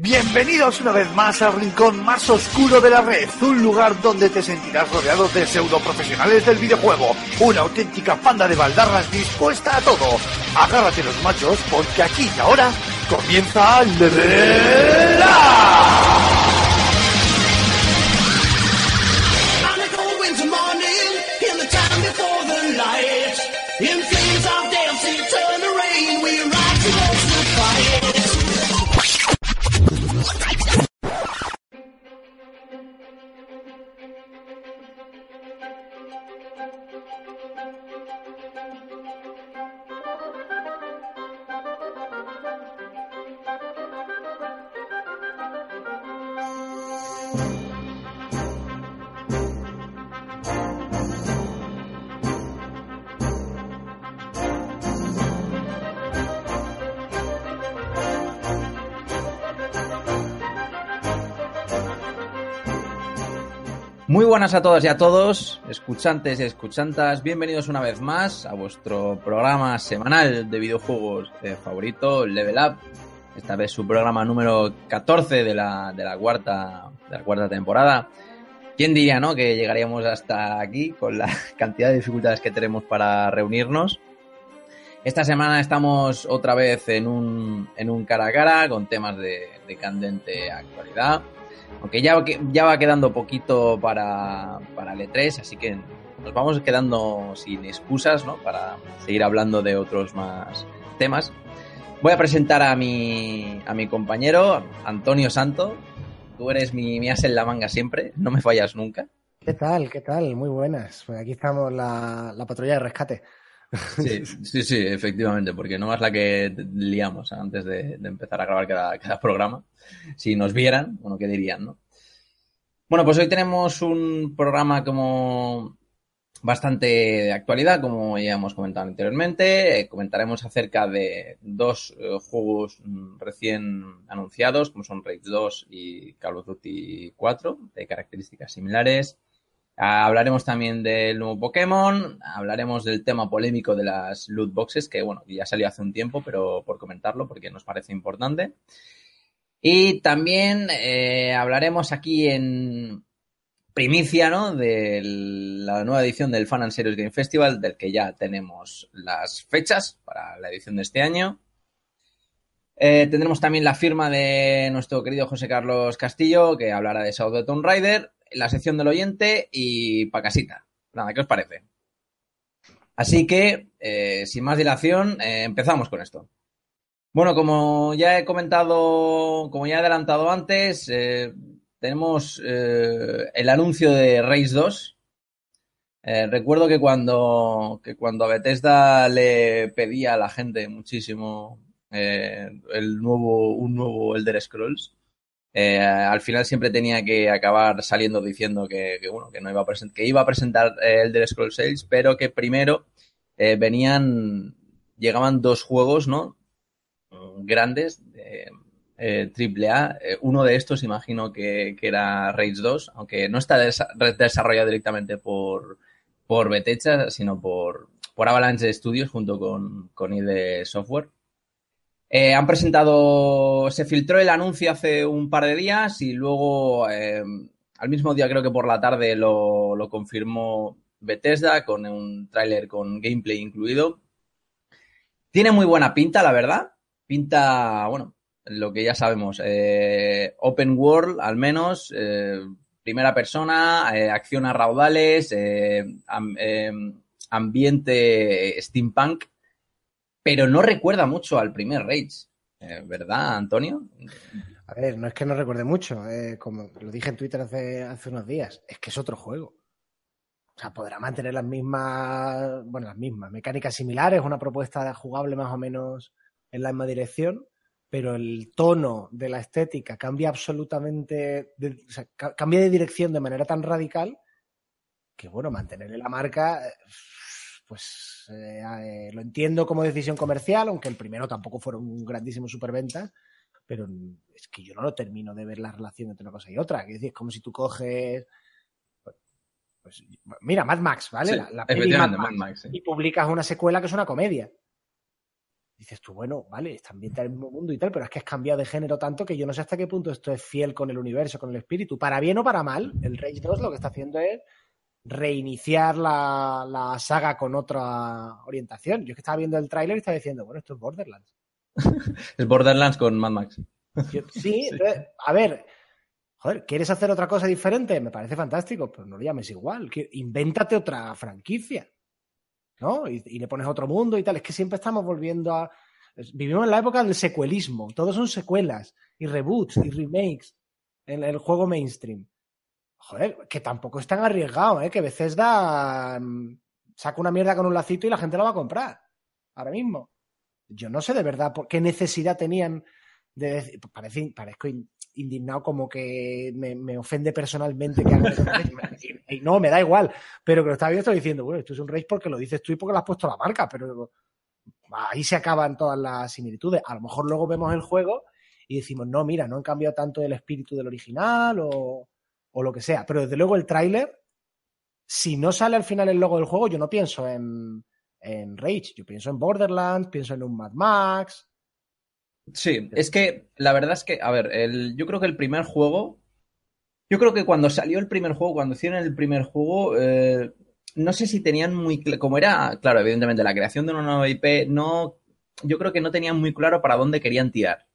Bienvenidos una vez más al rincón más oscuro de la red, un lugar donde te sentirás rodeado de pseudo profesionales del videojuego, una auténtica panda de baldarras dispuesta a todo. Agárrate los machos porque aquí y ahora comienza Level buenas a todos y a todos, escuchantes y escuchantas, bienvenidos una vez más a vuestro programa semanal de videojuegos eh, favorito, Level Up. Esta vez su programa número 14 de la, de la cuarta, de la cuarta temporada. ¿Quién diría, no? Que llegaríamos hasta aquí con la cantidad de dificultades que tenemos para reunirnos. Esta semana estamos otra vez en un, en un cara a cara con temas de, de candente actualidad. Aunque ya, ya va quedando poquito para, para el E3, así que nos vamos quedando sin excusas, ¿no? Para seguir hablando de otros más temas. Voy a presentar a mi, a mi compañero, Antonio Santo. Tú eres mi, mi as en la manga siempre, no me fallas nunca. ¿Qué tal? ¿Qué tal? Muy buenas. Pues aquí estamos la, la patrulla de rescate. Sí, sí, sí, efectivamente, porque no es la que liamos antes de, de empezar a grabar cada, cada, programa. Si nos vieran, bueno, ¿qué dirían, no? Bueno, pues hoy tenemos un programa como bastante de actualidad, como ya hemos comentado anteriormente. Eh, comentaremos acerca de dos eh, juegos recién anunciados, como son Rage 2 y Call of Duty 4, de características similares. Hablaremos también del nuevo Pokémon, hablaremos del tema polémico de las loot boxes, que bueno, ya salió hace un tiempo, pero por comentarlo, porque nos parece importante. Y también eh, hablaremos aquí en primicia, ¿no? De la nueva edición del Fan and Serious Game Festival, del que ya tenemos las fechas para la edición de este año. Eh, tendremos también la firma de nuestro querido José Carlos Castillo, que hablará de South Tomb Raider la sección del oyente y pa' casita. Nada, ¿qué os parece? Así que, eh, sin más dilación, eh, empezamos con esto. Bueno, como ya he comentado, como ya he adelantado antes, eh, tenemos el anuncio de Race 2. recuerdo que cuando, que cuando a Bethesda le pedía a la gente muchísimo el nuevo, un nuevo Elder Scrolls, eh, al final siempre tenía que acabar saliendo diciendo que, que bueno, que no iba a presentar, que iba a presentar eh, el del Scroll Sales, pero que primero eh, venían, llegaban dos juegos, ¿no? Grandes, de, triple A. uno de estos imagino que, que, era Rage 2, aunque no está desarrollado directamente por, por Bethesda, sino por, por Avalanche Studios junto con, con ID Software. Eh, han presentado, se filtró el anuncio hace un par de días y luego eh, al mismo día creo que por la tarde lo, lo confirmó Bethesda con un tráiler con gameplay incluido. Tiene muy buena pinta, la verdad. Pinta, bueno, lo que ya sabemos, eh, open world al menos, eh, primera persona, eh, acción a raudales, am, ambiente steampunk pero no recuerda mucho al primer Rage, eh, ¿verdad, Antonio? A ver, no es que no recuerde mucho, eh, como lo dije en Twitter hace, unos días, es que es otro juego. O sea, podrá mantener las mismas, bueno, las mismas mecánicas similares, una propuesta jugable más o menos en la misma dirección, pero el tono de la estética cambia absolutamente, o sea, cambia de dirección de manera tan radical que, bueno, mantenerle la marca pues eh, eh, lo entiendo como decisión comercial, aunque el primero tampoco fuera un grandísimo superventa, pero es que yo no lo termino de ver la relación entre una cosa y otra. Es decir, es como si tú coges. Pues, mira, Mad Max, ¿vale? Sí, la, la peli Mad Max, Mad Max sí. y publicas una secuela que es una comedia. dices tú, bueno, vale, está ambientado en el mismo mundo y tal, pero es que has cambiado de género tanto que yo no sé hasta qué punto esto es fiel con el universo, con el espíritu. Para bien o para mal, el Rage 2 lo que está haciendo es reiniciar la, la saga con otra orientación. Yo es que estaba viendo el tráiler y estaba diciendo, bueno, esto es Borderlands. Es Borderlands con Mad Max. Yo- sí, a ver, joder, ¿quieres hacer otra cosa diferente? Me parece fantástico, pero no lo llames igual. Que, invéntate otra franquicia, ¿no? Y, y le pones otro mundo y tal. Es que siempre estamos volviendo a... Vivimos en la época del secuelismo. Todos son secuelas y reboots y remakes en el juego mainstream. Joder, que tampoco es tan arriesgado, ¿eh? Que Bethesda mm, saca una mierda con un lacito y la gente la va a comprar. Ahora mismo. Yo no sé de verdad por qué necesidad tenían de decir, parece, parezco in- indignado como que me, me ofende personalmente que. Y- y no, me da igual, pero que lo estaba viendo estoy diciendo, bueno, esto es un rage porque lo dices tú y porque lo has puesto la marca, pero ahí se acaban todas las similitudes. A lo mejor luego vemos el juego y decimos, no, mira, no han cambiado tanto el espíritu del original o, o lo que sea, pero desde luego el tráiler, si no sale al final el logo del juego, yo no pienso en, en Rage, yo pienso en Borderlands, pienso en un Mad Max, Sí, es que la verdad es que, a ver, el, yo creo que el primer juego, yo creo que cuando salió el primer juego, cuando hicieron el primer juego, eh, no sé si tenían muy, como era, claro, evidentemente la creación de una nueva IP, no, yo creo que no tenían muy claro para dónde querían tirar.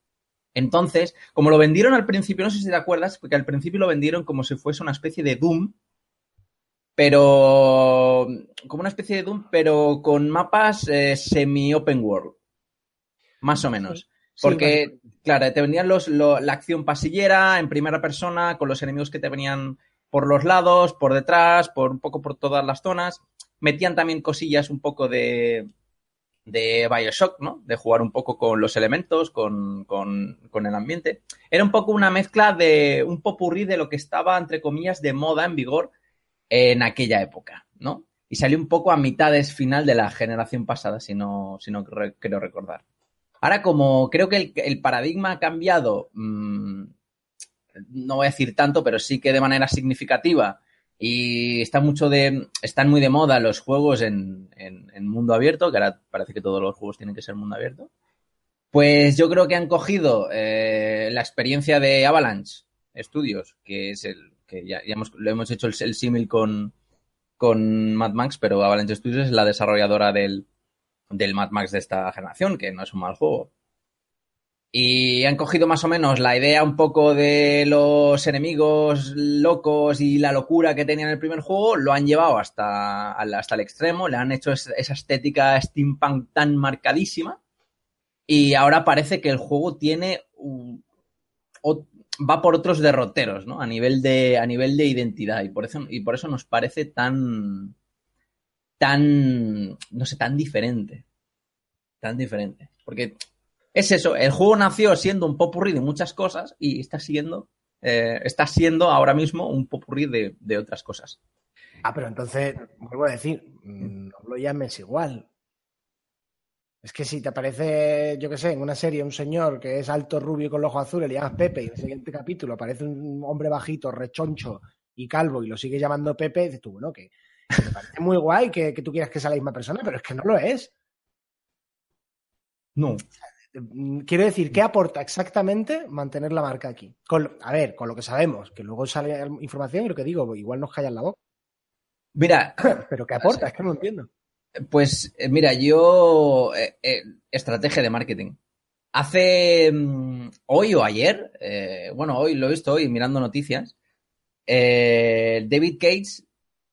Entonces, como lo vendieron al principio, no sé si te acuerdas, porque al principio lo vendieron como si fuese una especie de Doom, pero como una especie de Doom, pero con mapas eh, semi-open world, más o menos. Sí, Porque, claro, te venían los, lo- la acción pasillera en primera persona, con los enemigos que te venían por los lados, por detrás, por un poco por todas las zonas. Metían también cosillas un poco de, de Bioshock, ¿no? De jugar un poco con los elementos, con, con, el ambiente. Era un poco una mezcla de un popurrí de lo que estaba, entre comillas, de moda en vigor en aquella época, ¿no? Y salió un poco a mitades final de la generación pasada, si no, si no re- creo recordar. Ahora, como creo que el, paradigma ha cambiado, mmm, no voy a decir tanto, pero sí que de manera significativa, y está mucho de, están muy de moda los juegos en, en, mundo abierto, que ahora parece que todos los juegos tienen que ser mundo abierto. Pues yo creo que han cogido eh, la experiencia de Avalanche Studios, que es el que ya, ya hemos, lo hemos hecho el, el símil con, con Mad Max, pero Avalanche Studios es la desarrolladora del, del Mad Max de esta generación, que no es un mal juego. Y han cogido más o menos la idea un poco de los enemigos locos y la locura que tenía en el primer juego, lo han llevado hasta, hasta el extremo, le han hecho es- esa estética steampunk tan marcadísima. Y ahora parece que el juego tiene va por otros derroteros, ¿no? A nivel de, a nivel de identidad. Y por eso, y por eso nos parece tan, tan, no sé, tan diferente. Tan diferente. Porque es eso, el juego nació siendo un popurrí de muchas cosas y está siendo, eh, está siendo ahora mismo un popurrí de, de otras cosas. Ah, pero entonces, vuelvo a decir, mm, no lo llames igual. Es que si te aparece, yo qué sé, en una serie un señor que es alto, rubio y con los ojos azules, le llamas Pepe, y en el siguiente capítulo aparece un hombre bajito, rechoncho y calvo y lo sigue llamando Pepe, dices tú, bueno, que, que me parece muy guay que, que tú quieras que sea la misma persona, pero es que no lo es. No. Mm, Quiero decir, ¿qué aporta exactamente mantener la marca aquí? Con a ver, con lo que sabemos, que luego sale información y lo que digo, igual nos callan la boca. Mira, Pero ¿qué aporta? Es que no lo entiendo. Pues eh, mira, yo eh, eh, estrategia de marketing. Hace mm, hoy o ayer, eh, bueno, hoy lo he visto hoy mirando noticias. David Cage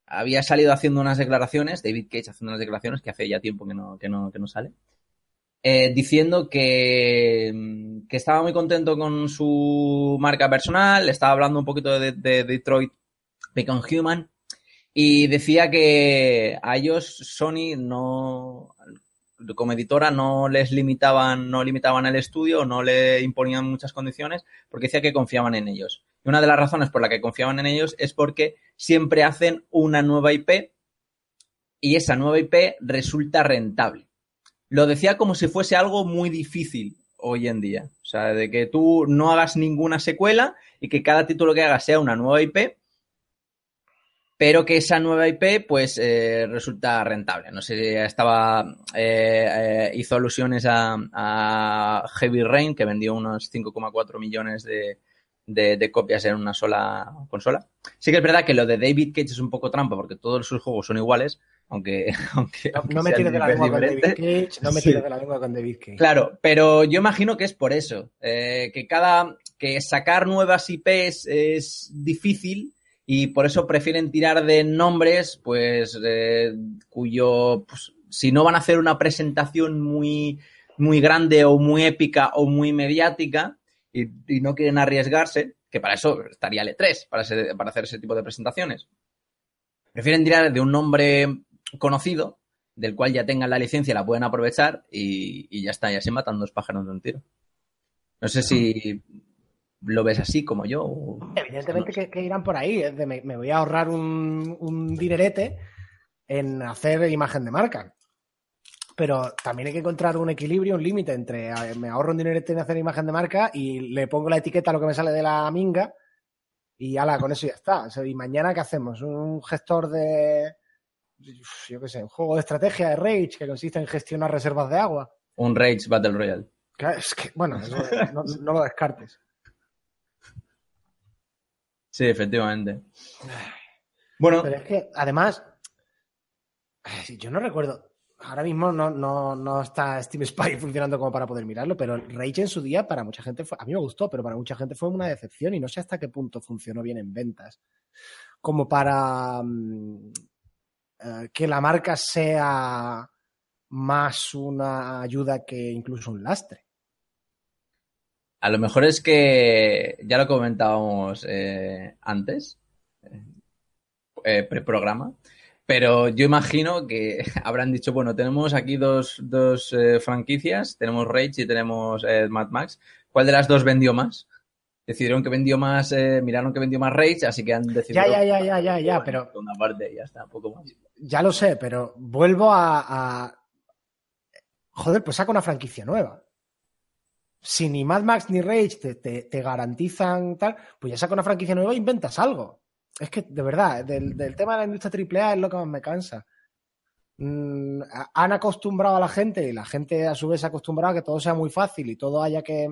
había salido haciendo unas declaraciones, David Cage haciendo unas declaraciones que hace ya tiempo que no, que no, que no sale, eh, diciendo que, mm, que estaba muy contento con su marca personal, estaba hablando un poquito de, de Detroit Become Human y decía que a ellos Sony no como editora no les limitaban no limitaban el estudio no le imponían muchas condiciones porque decía que confiaban en ellos. Y una de las razones por la que confiaban en ellos es porque siempre hacen una nueva IP y esa nueva IP resulta rentable lo decía como si fuese algo muy difícil hoy en día o sea de que tú no hagas ninguna secuela y que cada título que hagas sea una nueva IP pero que esa nueva IP pues eh, resulta rentable. No sé, estaba eh, eh, hizo alusiones a, a Heavy Rain, que vendió unos 5,4 millones de, de, de copias en una sola consola. Sí que es verdad que lo de David Cage es un poco trampa, porque todos sus juegos son iguales, aunque... aunque, No, aunque no me tires de la lengua con David. Cage, no me Sí. tires de la lengua con David Cage. Claro, pero yo imagino que es por eso, eh, que cada que sacar nuevas IPs es difícil y por eso prefieren tirar de nombres, pues eh, cuyo, pues, si no van a hacer una presentación muy muy grande o muy épica o muy mediática y, y no quieren arriesgarse, que para eso estaría el E3 para, ese- para hacer ese tipo de presentaciones. Prefieren tirar de un nombre conocido del cual ya tengan la licencia, la pueden aprovechar y, y ya está, y así matan dos pájaros de un tiro. No sé si lo ves así como yo. o- Evidentemente que, que irán por ahí. de me, me voy a ahorrar un, un dinerete en hacer imagen de marca. Pero también hay que encontrar un equilibrio, un límite entre me ahorro un dinerete en hacer imagen de marca y le pongo la etiqueta a lo que me sale de la minga y ala, con eso ya está. O sea, y mañana, ¿qué hacemos? Un gestor de. Yo qué sé, un juego de estrategia de Rage que consiste en gestionar reservas de agua. Un Rage Battle Royale. Claro, es que, bueno, no, no lo descartes. Sí, efectivamente. Bueno, Pero es que, además, yo no recuerdo. Ahora mismo no, no, no está Steam Spy funcionando como para poder mirarlo, pero Rage en su día para mucha gente fue, a mí me gustó, pero para mucha gente fue una decepción y no sé hasta qué punto funcionó bien en ventas. Como para eh, que la marca sea más una ayuda que incluso un lastre. a lo mejor es que ya lo comentábamos eh, antes, eh, pre-programa, pero yo imagino que habrán dicho, bueno, tenemos aquí dos, dos eh, franquicias, tenemos Rage y tenemos eh, Mad Max. ¿Cuál de las dos vendió más? Decidieron que vendió más, eh, miraron que vendió más Rage, así que han decidido. Ya, ya, ya, ya, ya, pero Una parte ya está, un poco más. ya lo sé, pero vuelvo a, a- Joder, pues saca una franquicia nueva. Si ni Mad Max ni Rage te, te- te garantizan tal, pues ya saca una franquicia nueva e inventas algo. Es que, de verdad, del, del tema de la industria AAA es lo que más me cansa. Mm, han acostumbrado a la gente y la gente a su vez se ha acostumbrado a que todo sea muy fácil y todo haya que,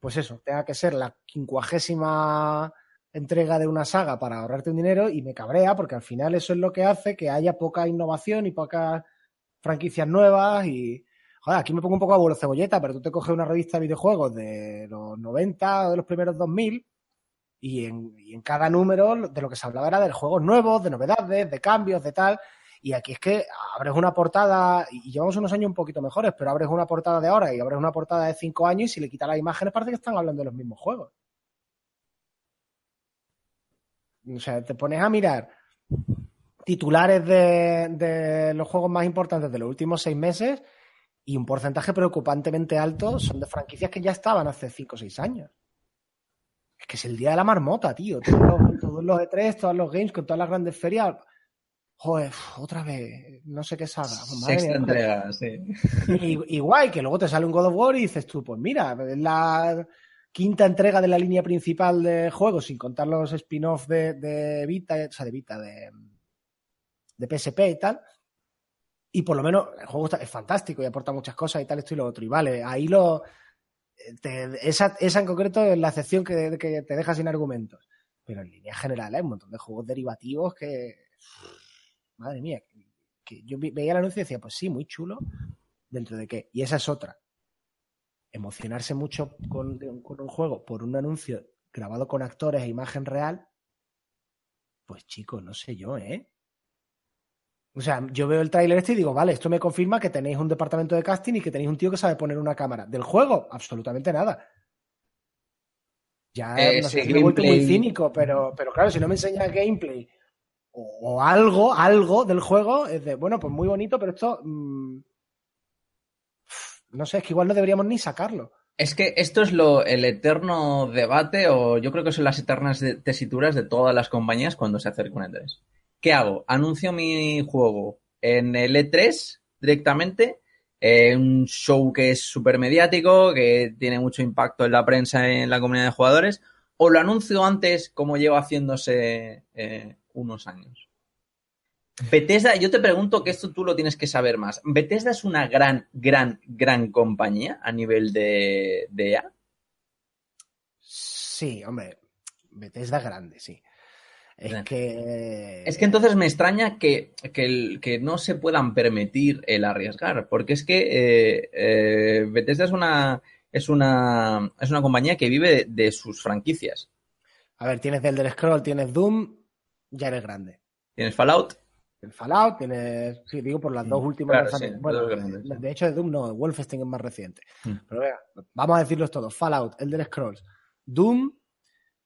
pues eso, tenga que ser la quincuagésima entrega de una saga para ahorrarte un dinero y me cabrea porque al final eso es lo que hace que haya poca innovación y pocas franquicias nuevas y aquí me pongo un poco a vuelo cebolleta, pero tú te coges una revista de videojuegos de los 90 o de los primeros 2000 y en, y en cada número de lo que se hablaba era de juegos nuevos, de novedades, de cambios, de tal. Y aquí es que abres una portada, y llevamos unos años un poquito mejores, pero abres una portada de ahora y abres una portada de cinco años y si le quitas las imágenes parece que están hablando de los mismos juegos. O sea, te pones a mirar titulares de, los juegos más importantes de los últimos seis meses y un porcentaje preocupantemente alto son de franquicias que ya estaban hace cinco o seis años. Es que es el día de la marmota, tío. Todos los, todos los E3, todos los games, con todas las grandes ferias. Joder, otra vez, no sé qué saga. Madre Sexta entrega, sí. Y, igual, que luego te sale un God of War y dices tú, pues mira, es la quinta entrega de la línea principal de juegos, sin contar los spin-offs de, de Vita, o sea, de Vita, de, de PSP y tal. Y por lo menos el juego está- es fantástico y aporta muchas cosas y tal, esto y lo otro. Y vale, ahí lo. te- esa, esa en concreto es la excepción que, que te deja sin argumentos. Pero en línea general hay un montón de juegos derivativos que. Madre mía, que yo veía el anuncio y decía, pues sí, muy chulo, dentro de qué. Y esa es otra. Emocionarse mucho con, con un juego por un anuncio grabado con actores e imagen real, pues chico, no sé yo, ¿eh? O sea, yo veo el tráiler este y digo, vale, esto me confirma que tenéis un departamento de casting y que tenéis un tío que sabe poner una cámara. ¿Del juego? Absolutamente nada. Ya Eh, no sé, me he vuelto muy cínico, pero, pero claro, si no me enseñas gameplay o, algo, algo del juego, es de, bueno, pues muy bonito, pero esto. mm, no sé, es que igual no deberíamos ni sacarlo. Es que esto es lo, el eterno debate, o yo creo que son las eternas tesituras de todas las compañías cuando se acerca un E3. ¿Qué hago? Anuncio mi juego en el E3 directamente, eh, un show que es súper mediático, que tiene mucho impacto en la prensa, en la comunidad de jugadores, o lo anuncio antes como lleva haciéndose eh, unos años. Bethesda, yo te pregunto que esto tú lo tienes que saber más. ¿Bethesda es una gran, gran, gran compañía a nivel de, de EA? Sí, hombre. Bethesda es grande, sí. Es que. Es que entonces me extraña que, que, el- que no se puedan permitir el arriesgar, porque es que eh, eh, Bethesda es una, es, una, es una compañía que vive de, de sus franquicias. A ver, tienes The Elder Scroll, tienes Doom, ya eres grande. Tienes Fallout, El Fallout, tienes. Sí, digo por las dos últimas. claro, lanzamientos. sí, bueno, dos de hecho, de Doom no, Wolfenstein es más reciente. Mm. Pero venga, vamos a decirlos todos: Fallout, Elder Scrolls, Doom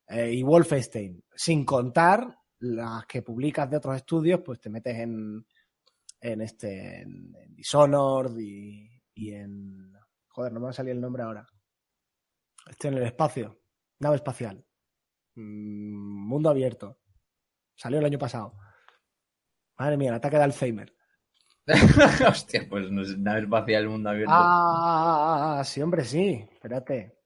eh, y Wolfenstein. Sin contar las que publicas de otros estudios, pues te metes en, en este. en, en Dishonored y, y en. Joder, no me va a salir el nombre ahora. Este en el espacio. Nave espacial. Mm, mundo abierto. Salió el año pasado. Madre mía, el ataque de Alzheimer. Hostia, pues no es nave espacial, mundo abierto. Ah, sí, hombre, sí. Espérate.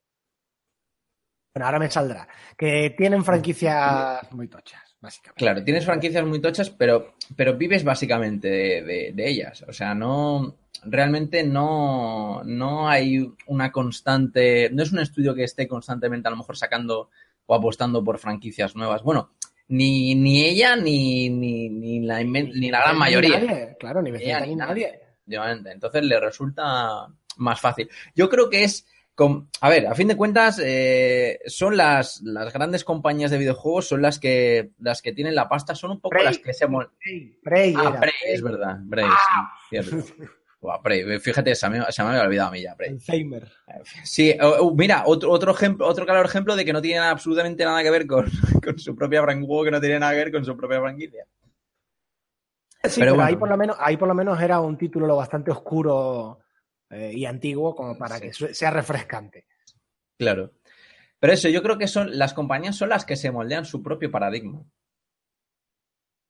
Bueno, ahora me saldrá. Que tienen franquicias muy tochas, básicamente. Claro, tienes franquicias muy tochas, pero, pero vives básicamente de, de- de ellas. O sea, no. Realmente no, no hay una constante. No es un estudio que esté constantemente a lo mejor sacando o apostando por franquicias nuevas. Bueno, ni, ni ella ni, ni, ni la, ni la gran Ni mayoría. nadie, claro, ni Bethesda Ella ni nadie. Efectivamente. Entonces le resulta más fácil. Yo creo que es. com- A ver, a fin de cuentas, eh, son las, las grandes compañías de videojuegos, son las que, las que tienen la pasta, son un poco Prey. las que se. Prey, Prey Ah, Prey, es verdad. Prey, sí, cierto. Buah, Prey, fíjate, se me, se me había olvidado a mí ya, Prey. Alzheimer. Sí, mira, otro, otro ejemplo, otro claro ejemplo de que no tiene absolutamente nada que ver con, con su propia franquicia, que no tiene nada que ver con su propia franquicia. Sí, Pero pero, bueno. ahí, por lo menos, ahí por lo menos era un título lo bastante oscuro eh, y antiguo como para Sí. que sea refrescante. Claro. Pero eso, yo creo que son las compañías son las que se moldean su propio paradigma.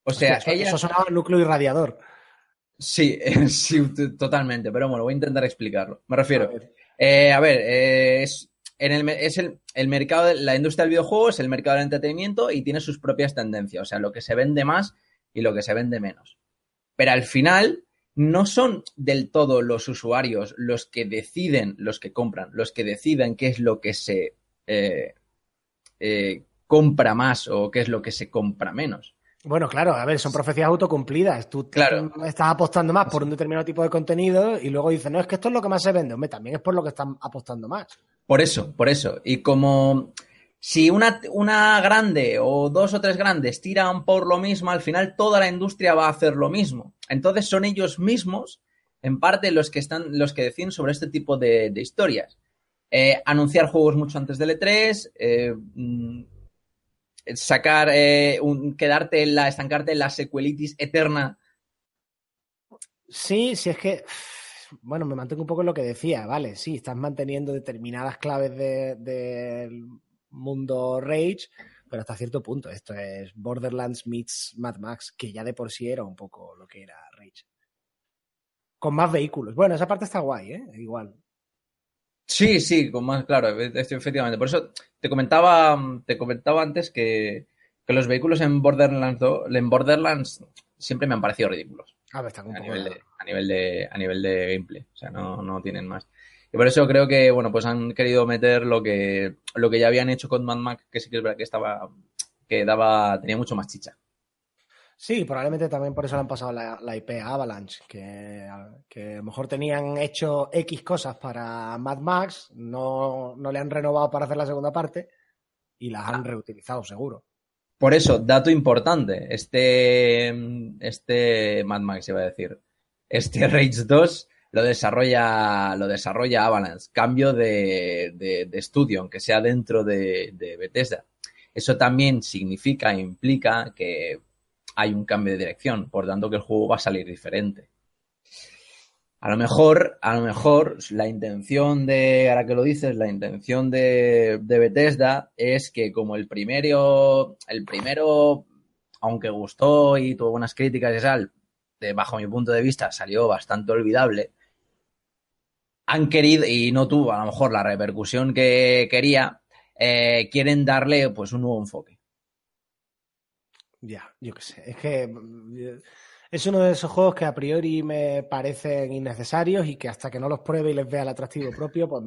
O sea, eso, ellas. eso sonaba núcleo irradiador. Sí, sí, totalmente. Pero bueno, voy a intentar explicarlo. Me A refiero. ver. Eh, a ver, eh, es, en el, es el, el mercado, de, la industria del videojuego es el mercado del entretenimiento y tiene sus propias tendencias, o sea, lo que se vende más y lo que se vende menos. Pero al final no son del todo los usuarios los que deciden, los que compran, los que deciden qué es lo que se eh, eh, compra más o qué es lo que se compra menos. Bueno, claro, a ver, son profecías autocumplidas. Tú Claro. estás apostando más por un determinado tipo de contenido y luego dices, no, es que esto es lo que más se vende. Hombre, también es por lo que están apostando más. Por eso, por eso. Y como si una, una grande o dos o tres grandes tiran por lo mismo, al final toda la industria va a hacer lo mismo. Entonces son ellos mismos, en parte, los que están, los que deciden sobre este tipo de, de historias. Eh, anunciar juegos mucho antes del E3, eh, mm, sacar, eh, un, quedarte en la, estancarte en la secuelitis eterna. Sí, sí es que, bueno, me mantengo un poco en lo que decía, vale, sí, estás manteniendo determinadas claves de- del mundo Rage, pero hasta cierto punto. Esto es Borderlands meets Mad Max, que ya de por sí era un poco lo que era Rage. Con más vehículos. Bueno, esa parte está guay, ¿eh? Igual. Sí, sí, con más, claro, e- e- efectivamente. Por eso te comentaba, te comentaba antes que, que los vehículos en Borderlands, do- en Borderlands siempre me han parecido ridículos A ver, están un a poco... nivel de, a nivel de, a nivel de gameplay. O sea, no, no tienen más. Y por eso creo que, bueno, pues han querido meter lo que, lo que ya habían hecho con Mad Max, que sí que es verdad que estaba, que daba, tenía mucho más chicha. Sí, probablemente también por eso le han pasado la, la IP a Avalanche, que, que a lo mejor tenían hecho X cosas para Mad Max, no, no le han renovado para hacer la segunda parte y las han reutilizado, seguro. Por eso, dato importante, este, este Mad Max iba a decir, este Rage 2 lo desarrolla, lo desarrolla Avalanche, cambio de, de- de estudio, aunque sea dentro de, de Bethesda. Eso también significa, implica que hay un cambio de dirección, por tanto que el juego va a salir diferente. A lo mejor, a lo mejor la intención de, ahora que lo dices, la intención de, Bethesda es que como el primero, el primero, aunque gustó y tuvo buenas críticas y tal, de, bajo mi punto de vista salió bastante olvidable, han querido, y no tuvo a lo mejor la repercusión que quería, eh, quieren darle pues un nuevo enfoque. Ya, yo qué sé. Es que mm, es uno de esos juegos que a priori me parecen innecesarios y que hasta que no los pruebe y les vea el atractivo propio, pues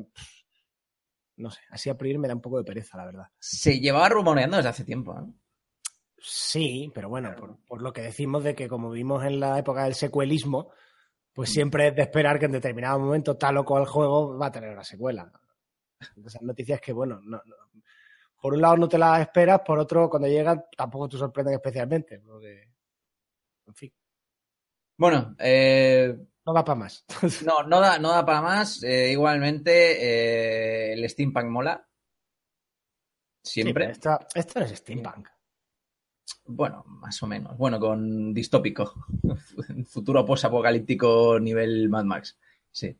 no sé, así a priori me da un poco de pereza, la verdad. Se llevaba rumoreando desde hace tiempo. ¿eh? Sí, pero bueno, por, por lo que decimos de que como vimos en la época del secuelismo, pues siempre es de esperar que en determinado momento tal o cual juego va a tener una secuela. Entonces, noticias que, bueno, no- no- por un lado no te las esperas, por otro, cuando llegan, tampoco te sorprenden especialmente. Porque, en fin, Bueno, eh, no da para más. no, no da, no da para más. Eh, igualmente, eh, el steampunk mola. Siempre. Sí, esto, esto no es steampunk. Bueno, más o menos. Bueno, con distópico. Futuro post-apocalíptico nivel Mad Max. Sí.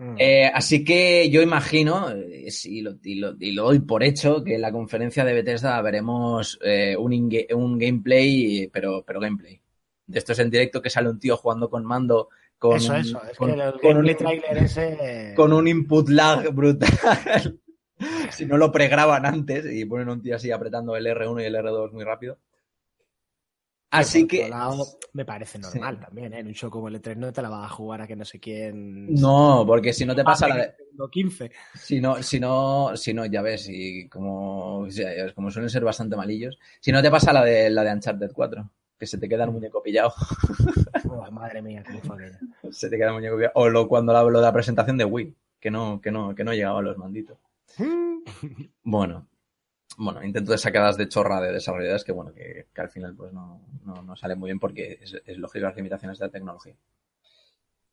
Mm. Eh, así que yo imagino, eh, y lo, y lo- y lo doy por hecho, que en la conferencia de Bethesda veremos eh, un, gameplay, pero, pero gameplay. De estos en directo que sale un tío jugando con mando, con, eso, un- eso. Es con- que el con un, trailer ese... con un input lag brutal. si no lo pregraban antes y ponen un tío así apretando el R1 y el R2 muy rápido. Así que... lado, me parece normal también, ¿eh? En un show como el E3 no te la vas a jugar a que no sé quién... No, porque si no te pasa la de... Segundo 15. Si no, si no, si no, ya ves, y como, como suelen ser bastante malillos. Si no te pasa la de la de Uncharted 4, que se te queda el muñeco pillado. Oh, madre mía, qué fue se te queda el muñeco pillado. O lo, cuando la, lo de la presentación de Wii, que no, que no, que no llegaba a los manditos. Bueno, bueno, intento de sacadas de chorra de desarrolladores que bueno, que, al final pues no, no, no sale muy bien porque es, es lógico las limitaciones de la tecnología.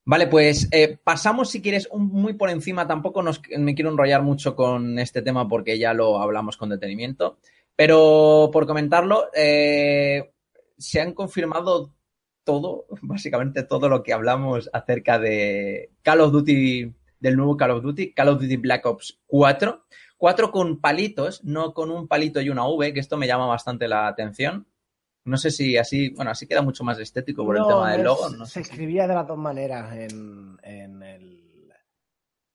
Vale, pues eh, pasamos si quieres un, muy por encima, tampoco nos, me quiero enrollar mucho con este tema porque ya lo hablamos con detenimiento, pero por comentarlo, eh, se han confirmado todo, básicamente todo lo que hablamos acerca de Call of Duty, del nuevo Call of Duty, Call of Duty Black Ops 4. 4 con palitos, no con un palito y una V, que esto me llama bastante la atención. No sé si así, bueno, así queda mucho más estético por el tema del logo. No se sé escribía de las dos maneras en, en el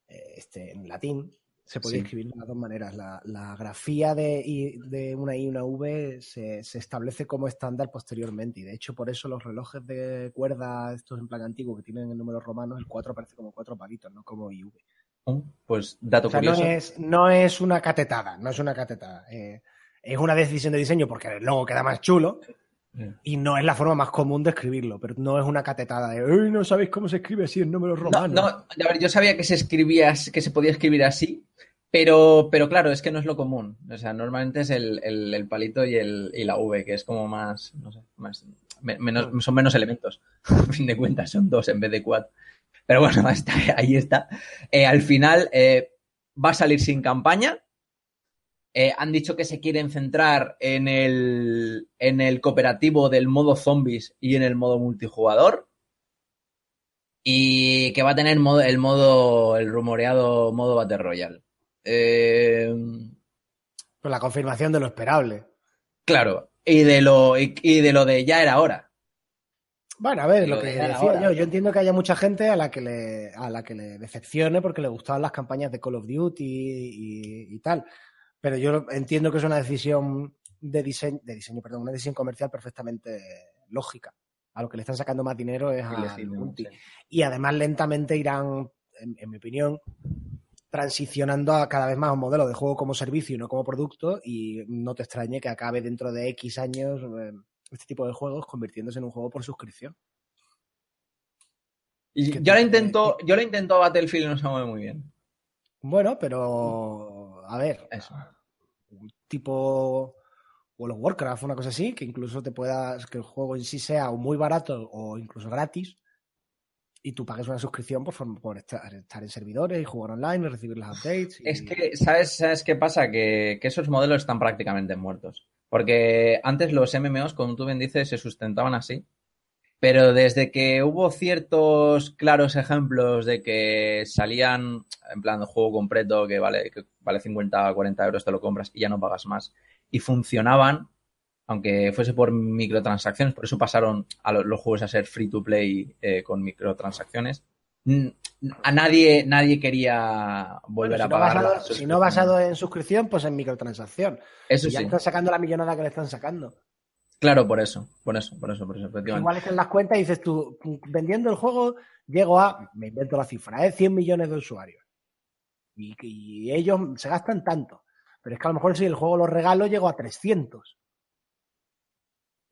eh, este, en latín. Se podía Sí. escribir de las dos maneras. La, la grafía de, de una I y una V se, se establece como estándar posteriormente. Y de hecho, por eso los relojes de cuerda, estos en plan antiguo que tienen el número romano, el 4 aparece como cuatro palitos, no como IV. Pues dato O sea, no curioso. es, no es una catetada, no es una catetada. eh, es una decisión de diseño porque el logo queda más chulo y no es la forma más común de escribirlo, pero no es una catetada de "Ey, no sabéis cómo se escribe así en números No, romanos. no, a ver, yo sabía que se escribía, que se podía escribir así, pero, pero claro, es que no es lo común. O sea, normalmente es el, el- el palito y, el, y la V, que es como más, no sé, más, me- menos, son menos elementos. A fin de cuentas, son dos en vez de cuatro. Pero bueno, está, ahí está. Eh, al final eh, va a salir sin campaña. Eh, han dicho que se quieren centrar en el, en el cooperativo del modo zombies y en el modo multijugador. Y que va a tener modo- el modo, el rumoreado modo Battle Royale. Pues la confirmación de lo esperable. claro, y de lo, y, y de lo de ya era hora. Bueno, a ver, Lo lo que decía ahora. yo, yo entiendo que haya mucha gente a la que le, a la que le decepcione porque le gustaban las campañas de Call of Duty y, y tal. Pero yo entiendo que es una decisión de diseño, de diseño, perdón, una decisión comercial perfectamente lógica. A lo que le están sacando más dinero es a Unity. Y además lentamente irán, en, en mi opinión, transicionando a cada vez más un modelo de juego como servicio y no como producto y no te extrañe que acabe dentro de X años eh, este tipo de juegos convirtiéndose en un juego por suscripción. Y yo la te- intento, yo la intento a Battlefield y no se mueve muy bien. Bueno, pero a ver, Eso. un tipo World of Warcraft, una cosa así, que incluso te puedas, que el juego en sí sea muy barato o incluso gratis y tú pagues una suscripción por, estar, estar en servidores y jugar online y recibir las updates. y- Es que, ¿sabes, ¿sabes qué pasa? Que, que esos modelos están prácticamente muertos. Porque antes los MMOs, como tú bien dices, se sustentaban así. Pero desde que hubo ciertos claros ejemplos de que salían en plan juego completo que vale, que vale 50 o 40 euros, te lo compras y ya no pagas más. Y funcionaban, aunque fuese por microtransacciones, por eso pasaron a lo- los juegos a ser free to play eh, con microtransacciones. A nadie, nadie quería volver Bueno, si, a pagar. basado, si no basado en suscripción, pues en microtransacción. Eso Y ya sí. están sacando la millonada que le están sacando. Claro, por eso, por eso, por eso, por eso. Igual es que en las cuentas dices tú, vendiendo el juego, llego a, me invento la cifra, ¿eh? 100 millones de usuarios. Y, y ellos se gastan tanto. Pero es que a lo mejor si el juego lo regalo, llego a 300.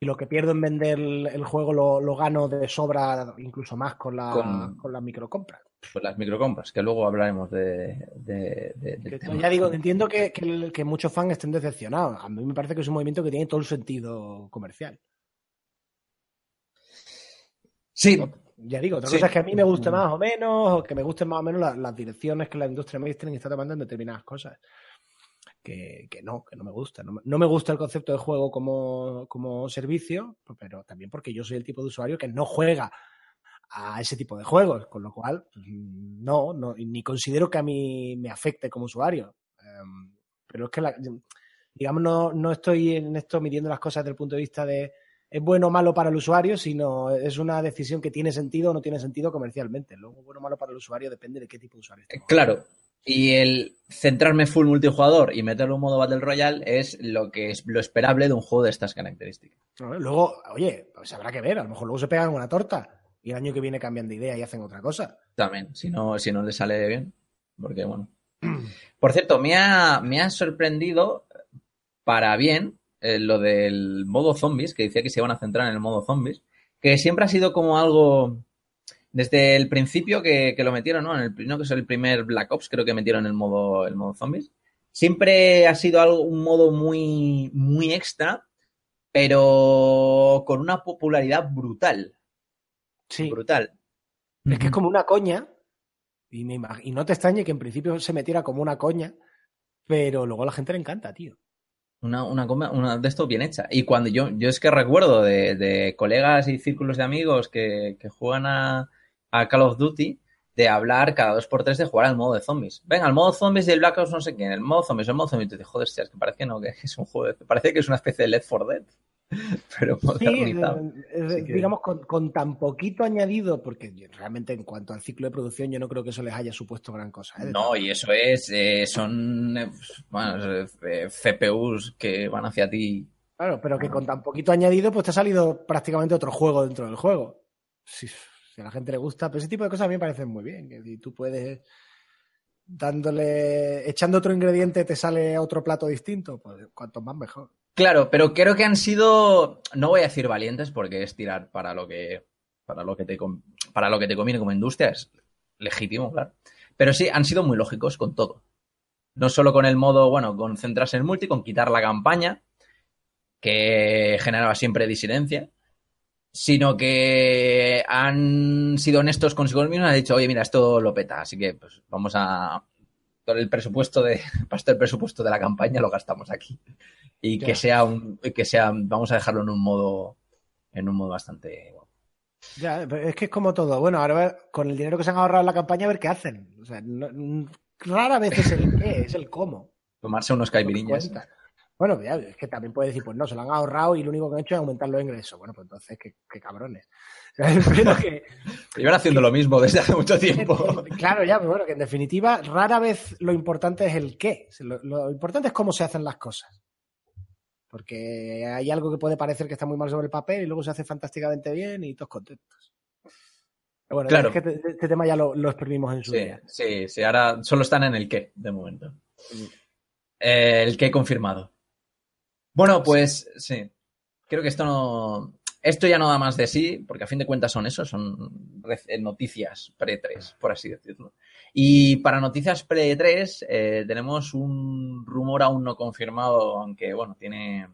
Y lo que pierdo en vender el, el juego lo, lo gano de sobra, incluso más con la, Con- con la microcompra. Pues las microcompras, que luego hablaremos de, de- de- del Que- tema. Ya digo, entiendo que, que, el- que muchos fans estén decepcionados. A mí me parece que es un movimiento que tiene todo el sentido comercial. Sí, Ya digo, otra Sí. cosa es que a mí me guste más o menos, o que me gusten más o menos la- las direcciones que la industria mainstream está tomando en determinadas cosas. Que, que no, que no me gusta. No me, no me gusta el concepto de juego como, como servicio, pero también porque yo soy el tipo de usuario que no juega a ese tipo de juegos, con lo cual pues, no, no, ni considero que a mí me afecte como usuario. Em, pero es que, la- digamos, no, no estoy en esto midiendo las cosas desde el punto de vista de es bueno o malo para el usuario, sino es una decisión que tiene sentido o no tiene sentido comercialmente. Luego, bueno o malo para el usuario depende de qué tipo de usuario. estemos. Claro. Y el centrarme full multijugador y meterlo en modo Battle Royale es lo que es lo esperable de un juego de estas características. Luego, oye, pues habrá que ver, a lo mejor luego se pegan una torta y el año que viene cambian de idea y hacen otra cosa. También, si no, si no le sale bien. Porque bueno. Por cierto, me ha, me ha sorprendido para bien eh, lo del modo zombies, que decía que se iban a centrar en el modo zombies, que siempre ha sido como algo. Desde el principio que, que lo metieron, ¿no? En el, no, que es el primer Black Ops, creo que metieron el modo, el modo zombies. Siempre ha sido algo, un modo muy, muy extra, pero con una popularidad brutal. Sí, Brutal. es que es como una coña y, me imag- y no te extrañe que en principio se metiera como una coña, pero luego a la gente le encanta, tío. Una, una, coma- una de esto bien hecha. Y cuando yo, yo es que recuerdo de, de colegas y círculos de amigos que, que juegan a, a Call of Duty de hablar cada dos por tres de jugar al modo de zombies. Venga, el modo zombies del Black Ops no sé quién, el modo zombies, el modo zombies. Y te dices, joder, hostia, es que parece que no, que es un juego, de- parece que es una especie de Left 4 Dead. Pero Sí, modernizado. eh, eh, que- digamos, con, con tan poquito añadido, porque realmente en cuanto al ciclo de producción, yo no creo que eso les haya supuesto gran cosa. ¿eh? No, y eso es, eh, son eh, bueno, eh, FPUs que van hacia ti. Claro, pero que con tan poquito añadido, pues te ha salido prácticamente otro juego dentro del juego. Si, si a la gente le gusta, pero ese tipo de cosas a mí me parecen muy bien. Que si tú puedes dándole, echando otro ingrediente, te sale otro plato distinto, pues cuanto más mejor. Claro, pero creo que han sido, no voy a decir valientes porque es tirar para lo que, para lo que te, para lo que te conviene como industria, es legítimo, claro. Pero sí, han sido muy lógicos con todo. No solo con el modo, bueno, con centrarse en multi, con quitar la campaña, que generaba siempre disidencia, sino que han sido honestos consigo mismos y han dicho, oye, mira, esto lo peta, así que pues vamos a todo el presupuesto de, del presupuesto de la campaña lo gastamos aquí. Y que sea un, que sea, vamos a dejarlo en un modo, en un modo bastante guapo. Ya, es que es como todo. Bueno, ahora con el dinero que se han ahorrado en la campaña, a ver qué hacen. O sea, no- n- rara vez es el qué, es el cómo. Tomarse unos cuenta. Bueno, es que también puede decir, pues no, se lo han ahorrado y lo único que han hecho es aumentar los ingresos. Bueno, pues entonces, qué, qué cabrones. Pero que, Llevan haciendo lo mismo desde hace mucho tiempo. claro, ya, pero bueno, que en definitiva, rara vez lo importante es el qué. Lo, lo importante es cómo se hacen las cosas. Porque hay algo que puede parecer que está muy mal sobre el papel y luego se hace fantásticamente bien y todos contentos. Pero bueno, Claro. es que te- este tema ya lo, lo exprimimos en su Sí, día. sí, sí, ahora solo están en el qué, de momento. Mm. Eh, el qué confirmado. Bueno, pues sí. Creo que esto no. Esto ya no da más de sí, porque a fin de cuentas son eso, son eh, noticias pre-3, por así decirlo. Y para noticias pre-3 eh, tenemos un rumor aún no confirmado, aunque bueno, tiene,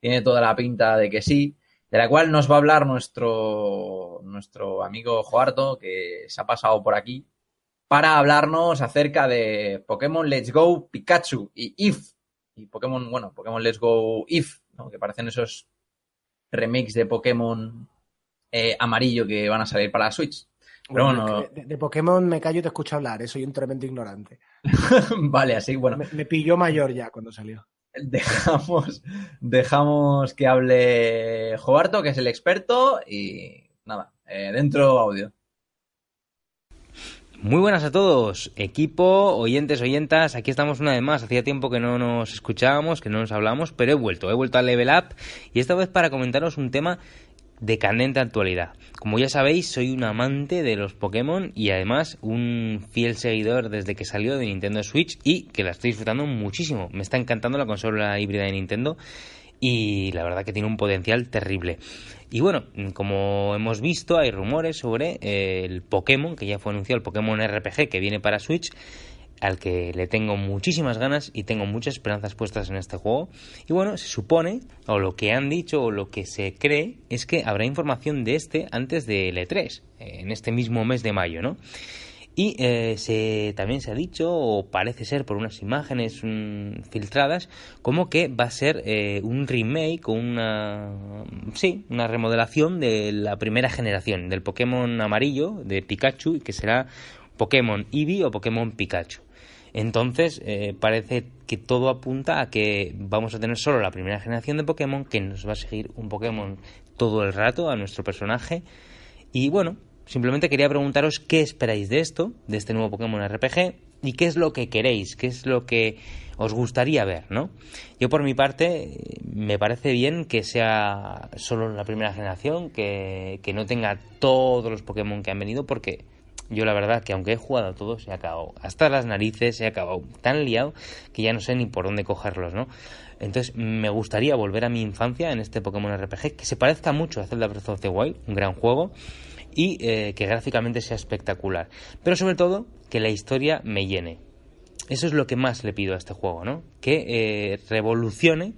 tiene toda la pinta de que sí, de la cual nos va a hablar nuestro, nuestro amigo Joarto, que se ha pasado por aquí, para hablarnos acerca de Pokémon Let's Go Pikachu y If. Y Pokémon, bueno, Pokémon Let's Go If, ¿no? que parecen esos remakes de Pokémon eh, amarillo que van a salir para la Switch. Pero Bueno, bueno, es que de, de Pokémon me callo y te escucho hablar, eh, soy un tremendo ignorante. vale, así, bueno, Me, me pilló mayor ya cuando salió. dejamos, dejamos que hable Jobarto, que es el experto, y nada, eh, dentro audio. Muy buenas a todos, equipo, oyentes, oyentas. Aquí estamos una vez más. Hacía tiempo que no nos escuchábamos, que no nos hablábamos, pero he vuelto. He vuelto a Level Up y esta vez para comentaros un tema de candente actualidad. Como ya sabéis, soy un amante de los Pokémon y además un fiel seguidor desde que salió de Nintendo Switch y que la estoy disfrutando muchísimo. Me está encantando la consola híbrida de Nintendo y la verdad que tiene un potencial terrible. Y bueno, como hemos visto, hay rumores sobre eh, el Pokémon, que ya fue anunciado, el Pokémon RPG que viene para Switch, al que le tengo muchísimas ganas y tengo muchas esperanzas puestas en este juego. Y bueno, se supone, o lo que han dicho, o lo que se cree, es que habrá información de este antes del E3, eh, en este mismo mes de mayo, ¿no? Y eh, se, también se ha dicho, o parece ser por unas imágenes mm, filtradas, como que va a ser eh, un remake o una, sí, una remodelación de la primera generación, del Pokémon amarillo de Pikachu, que será Pokémon Eevee o Pokémon Pikachu. Entonces, eh, parece que todo apunta a que vamos a tener solo la primera generación de Pokémon, que nos va a seguir un Pokémon todo el rato a nuestro personaje. Y bueno, Simplemente quería preguntaros qué esperáis de esto, de este nuevo Pokémon RPG, y qué es lo que queréis, qué es lo que os gustaría ver, ¿no? Yo por mi parte me parece bien que sea solo la primera generación, que, que no tenga todos los Pokémon que han venido, porque yo la verdad que aunque he jugado a todos, se acabado hasta las narices, se acabado tan liado que ya no sé ni por dónde cogerlos, ¿no? Entonces me gustaría volver a mi infancia en este Pokémon RPG, que se parezca mucho a Zelda Breath of the Wild, un gran juego, y eh, que gráficamente sea espectacular. Pero sobre todo, que la historia me llene. Eso es lo que más le pido a este juego, ¿no? Que eh, revolucione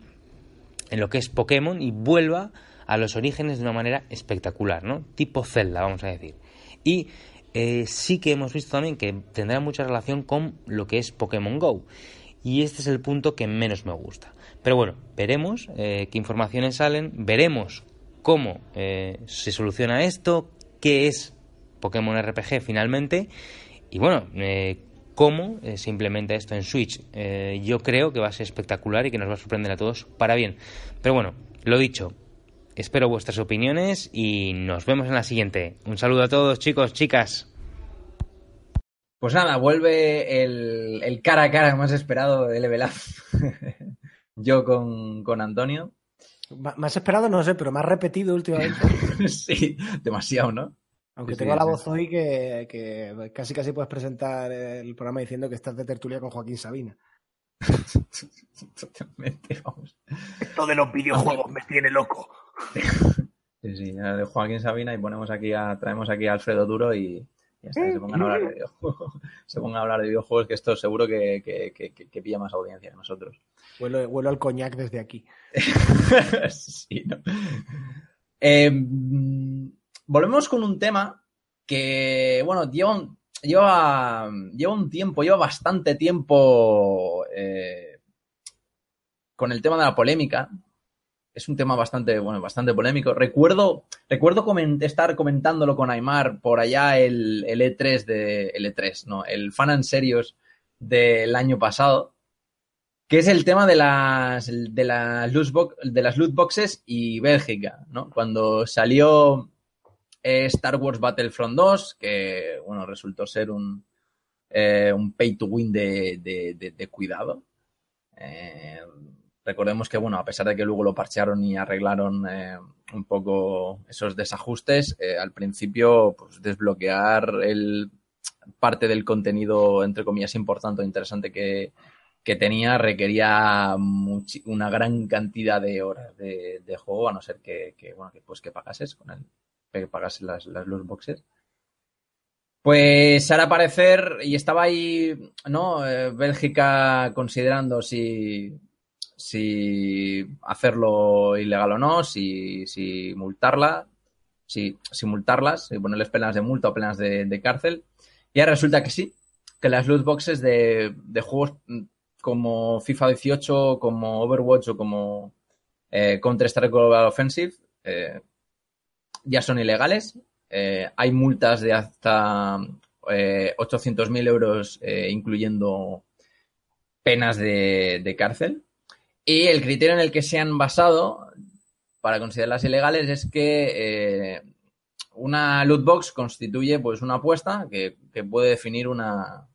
en lo que es Pokémon y vuelva a los orígenes de una manera espectacular, ¿no? Tipo Zelda, vamos a decir. Y eh, sí que hemos visto también que tendrá mucha relación con lo que es Pokémon Go. Y este es el punto que menos me gusta. Pero bueno, veremos qué informaciones salen, veremos cómo se soluciona esto, qué es Pokémon RPG finalmente y bueno, eh, cómo eh, se implementa esto en Switch. Eh, yo creo que va a ser espectacular y que nos va a sorprender a todos para bien. Pero bueno, lo dicho, espero vuestras opiniones y nos vemos en la siguiente. Un saludo a todos chicos, chicas. Pues nada, vuelve el, cara a cara más esperado de Level Up. Yo con, con Antonio. Más esperado no sé, pero más repetido últimamente. sí, demasiado, ¿no? Aunque Sí, tengo sí, la sí. voz hoy que, que casi casi puedes presentar el programa diciendo que estás de tertulia con Joaquín Sabina. Totalmente, vamos. Esto de los videojuegos me tiene loco. Sí, sí, de Joaquín Sabina y ponemos aquí a, traemos aquí a Alfredo Duro y ya está, se pongan a hablar de videojuegos. Se pongan a hablar de videojuegos, que esto seguro que, que, que, que- que pilla más audiencia que nosotros. Huelo, huelo al coñac desde aquí. Sí, ¿no? Eh, mm, volvemos con un tema que, bueno, lleva un, lleva, lleva un tiempo, lleva bastante tiempo eh, con el tema de la polémica. Es un tema bastante, bueno, bastante polémico. Recuerdo, recuerdo estar comentándolo con Aymar por allá el, el E3 de, el E3, no, el Fan and Serious del año pasado que es el tema de las de las loot, de las loot boxes y Bélgica, ¿no? Cuando salió eh, Star Wars Battlefront 2, que bueno, resultó ser un, eh, un pay to win de- de cuidado. Eh, recordemos que, bueno, a pesar de que luego lo parchearon y arreglaron eh, un poco esos desajustes, eh, al principio, pues desbloquear el parte del contenido, entre comillas, importante o interesante que, que tenía requería una gran cantidad de horas de, juego, a no ser que, que, bueno, que, pues que pagases con el, que pagases las, las boxes. Pues ahora parecer, y estaba ahí, ¿no? Eh, Bélgica considerando si, si hacerlo ilegal o no, si, multarla, si, multarlas, si ponerles penas de multa o penas de, cárcel. Y ahora resulta que sí, que las loot boxes de, juegos como FIFA 18, como Overwatch o como eh, Counter-Strike Global Offensive eh, ya son ilegales. Eh, hay multas de hasta eh, 800.000 euros, eh, incluyendo penas de cárcel. Y el criterio en el que se han basado para considerarlas ilegales es que eh, una loot box constituye pues una apuesta que, que puede definir una,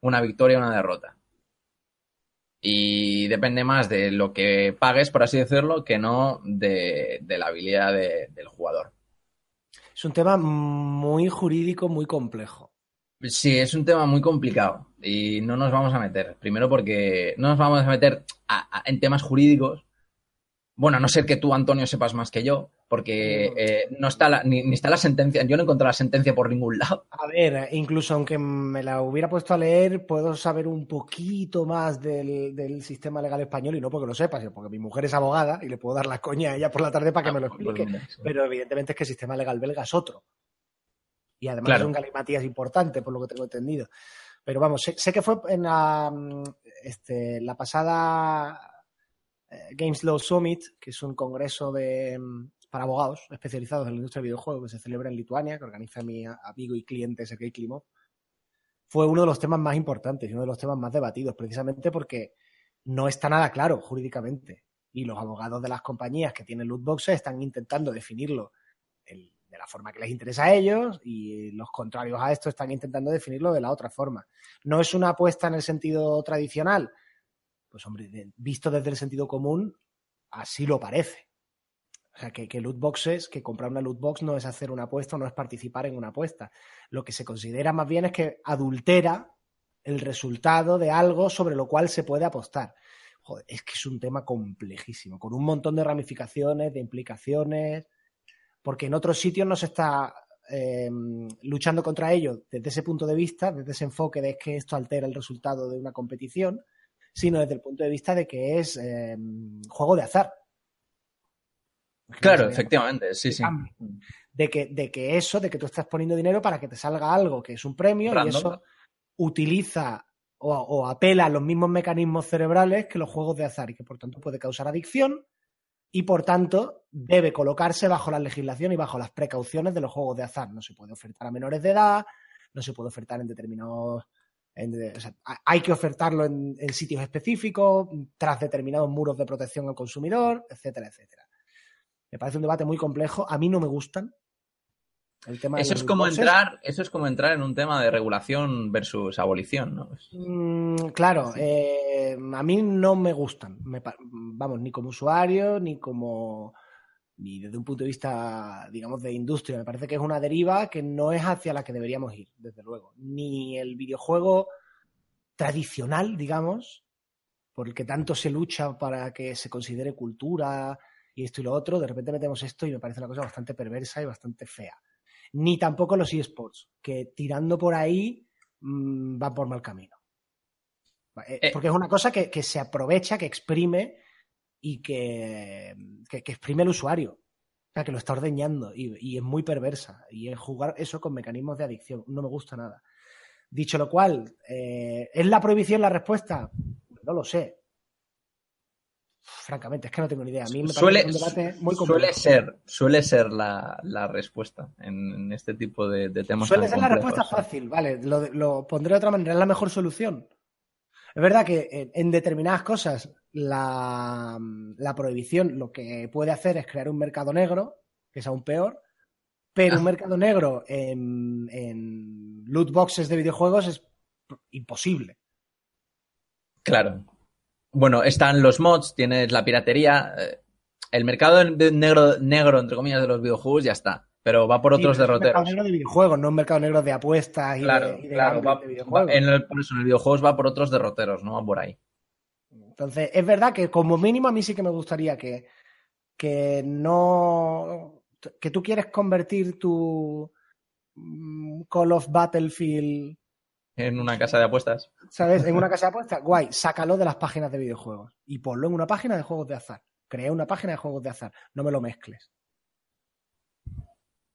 una victoria o una derrota. Y depende más de lo que pagues, por así decirlo, que no de, de la habilidad de- del jugador. Es un tema muy jurídico, muy complejo. Sí, es un tema muy complicado y no nos vamos a meter. Primero porque no nos vamos a meter a- a- en temas jurídicos. Bueno, a no ser que tú, Antonio, sepas más que yo, porque eh, no está la, ni, ni está la sentencia. Yo no encontré la sentencia por ningún lado. A ver, incluso aunque me la hubiera puesto a leer, puedo saber un poquito más del, del sistema legal español y no porque lo sepa, sino porque mi mujer es abogada y le puedo dar la coña a ella por la tarde para que me lo Pues explique. Pero evidentemente es que el sistema legal belga es otro. Y además Claro. es un galimatías importante, por lo que tengo entendido. Pero vamos, sé, sé que fue en la, mm, este, la pasada eh, Games Law Summit, que es un congreso de, mm, para abogados especializados en la industria del videojuego que se celebra en Lituania, que organiza mi amigo y cliente Sergei Klimov. Fue uno de los temas más importantes y uno de los temas más debatidos, precisamente porque no está nada claro jurídicamente. Y los abogados de las compañías que tienen loot boxes están intentando definirlo el- de la forma que les interesa a ellos y los contrarios a esto están intentando definirlo de la otra forma. No es una apuesta en el sentido tradicional. Pues hombre, visto desde el sentido común, así lo parece. O sea, que, que loot boxes, que comprar una loot box no es hacer una apuesta, no es participar en una apuesta. Lo que se considera más bien es que adultera el resultado de algo sobre lo cual se puede apostar. Joder, es que es un tema complejísimo, con un montón de ramificaciones, de implicaciones, porque en otros sitios no se está eh, luchando contra ello desde ese punto de vista, desde ese enfoque de que esto altera el resultado de una competición, sino desde el punto de vista de que es eh, juego de azar. Claro, efectivamente, sí, sí. De que, de que eso, de que tú estás poniendo dinero para que te salga algo que es un premio y eso utiliza o, o apela a los mismos mecanismos cerebrales que los juegos de azar y que por tanto puede causar adicción y por tanto debe colocarse bajo la legislación y bajo las precauciones de los juegos de azar. No se puede ofertar a menores de edad, no se puede ofertar en determinados... en o sea, ha- hay que ofertarlo en, en sitios específicos, tras determinados muros de protección al consumidor, etcétera, etcétera. Me parece un debate muy complejo. A mí no me gustan. El tema de Eso es como entrar, eso es como entrar en un tema de regulación versus abolición, ¿no? Mm, claro, eh, a mí no me gustan. Me vamos, ni como usuario, ni como. ni desde un punto de vista, digamos, de industria. Me parece que es una deriva que no es hacia la que deberíamos ir, desde luego. Ni el videojuego tradicional, digamos, por el que tanto se lucha para que se considere cultura y esto y lo otro, de repente metemos esto y me parece una cosa bastante perversa y bastante fea. Ni tampoco los eSports, que tirando por ahí mm, van por mal camino. Va, eh, Eh. Porque es una cosa que, que se aprovecha, que exprime y que, que, que exprime el usuario. O sea, que lo está ordeñando y, y es muy perversa. Y es jugar eso con mecanismos de adicción. No me gusta nada. Dicho lo cual, eh, ¿es la prohibición la respuesta? No lo sé. Francamente, es que no tengo ni idea. A mí me parece Suele, un debate muy suele ser, suele ser la, la respuesta en, en este tipo de, de temas. Suele ser la respuesta fácil, vale, lo, lo pondré de otra manera, es la mejor solución. Es verdad que en, en determinadas cosas la, la prohibición lo que puede hacer es crear un mercado negro, que es aún peor, pero un mercado negro en, en loot boxes de videojuegos es imposible. Claro. Bueno, están los mods, tienes la piratería. eh, El mercado negro, negro, entre comillas, de los videojuegos ya está. Pero va por otros Sí, es un mercado derroteros. negro de videojuegos, no un mercado negro de apuestas y Claro, de, y de claro. Va, de va- videojuegos. en el, por eso, en el videojuegos va por otros derroteros, no va por ahí. Entonces, es verdad que como mínimo a mí sí que me gustaría que, que no. que tú quieres convertir tu mm, Call of Battlefield, En una casa de apuestas. ¿sabes? En una casa de apuestas, guay, sácalo de las páginas de videojuegos y ponlo en una página de juegos de azar. Crea una página de juegos de azar, no me lo mezcles.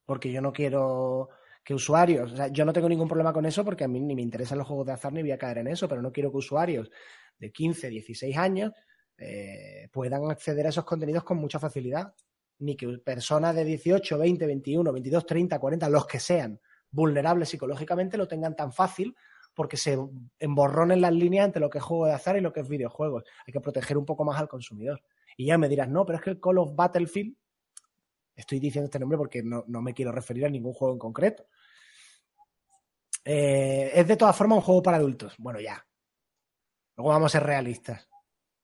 Porque yo no quiero que usuarios, o sea, yo no tengo ningún problema con eso porque a mí ni me interesan los juegos de azar ni voy a caer en eso, pero no quiero que usuarios de 15, 16 años eh, puedan acceder a esos contenidos con mucha facilidad. Ni que personas de 18, 20, 21, 22, 30, 40, los que sean vulnerables psicológicamente lo tengan tan fácil porque se emborronen las líneas entre lo que es juego de azar y lo que es videojuegos. Hay que proteger un poco más al consumidor. Y ya me dirás, no, pero es que el Call of Battlefield Estoy diciendo este nombre porque no, no me quiero referir a ningún juego en concreto. Eh, es de todas formas un juego para adultos. Bueno, ya. Luego vamos a ser realistas.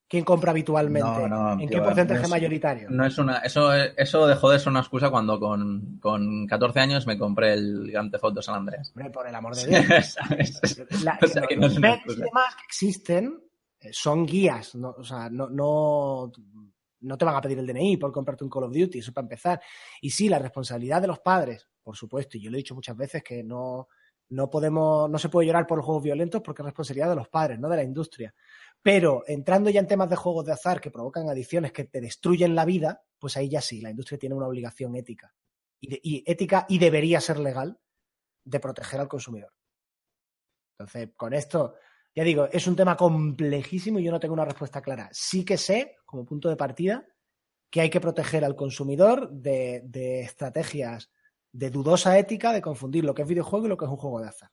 ¿Quién compra habitualmente? No, no, ¿En qué tío, porcentaje no es- mayoritario? No es una, eso, eso dejó de ser una excusa cuando con, con 14 años me compré el Grand Theft Auto San. Hombre, por el amor de Dios. ¿Sabes? La- O sea, que no es los demás que existen eh, son guías, no, o sea, no, no, no te van a pedir el DNI por comprarte un Call of Duty, eso para empezar. Y sí, la responsabilidad de los padres, por supuesto, y yo lo he dicho muchas veces que no, no podemos, no se puede llorar por los juegos violentos porque es responsabilidad de los padres, no de la industria. Pero entrando ya en temas de juegos de azar que provocan adicciones que te destruyen la vida, pues ahí ya sí, la industria tiene una obligación ética. Y, ética y debería ser legal de proteger al consumidor. Entonces, con esto, ya digo, es un tema complejísimo y yo no tengo una respuesta clara. Sí que sé, como punto de partida, que hay que proteger al consumidor de, de estrategias de dudosa ética de confundir lo que es videojuego y lo que es un juego de azar.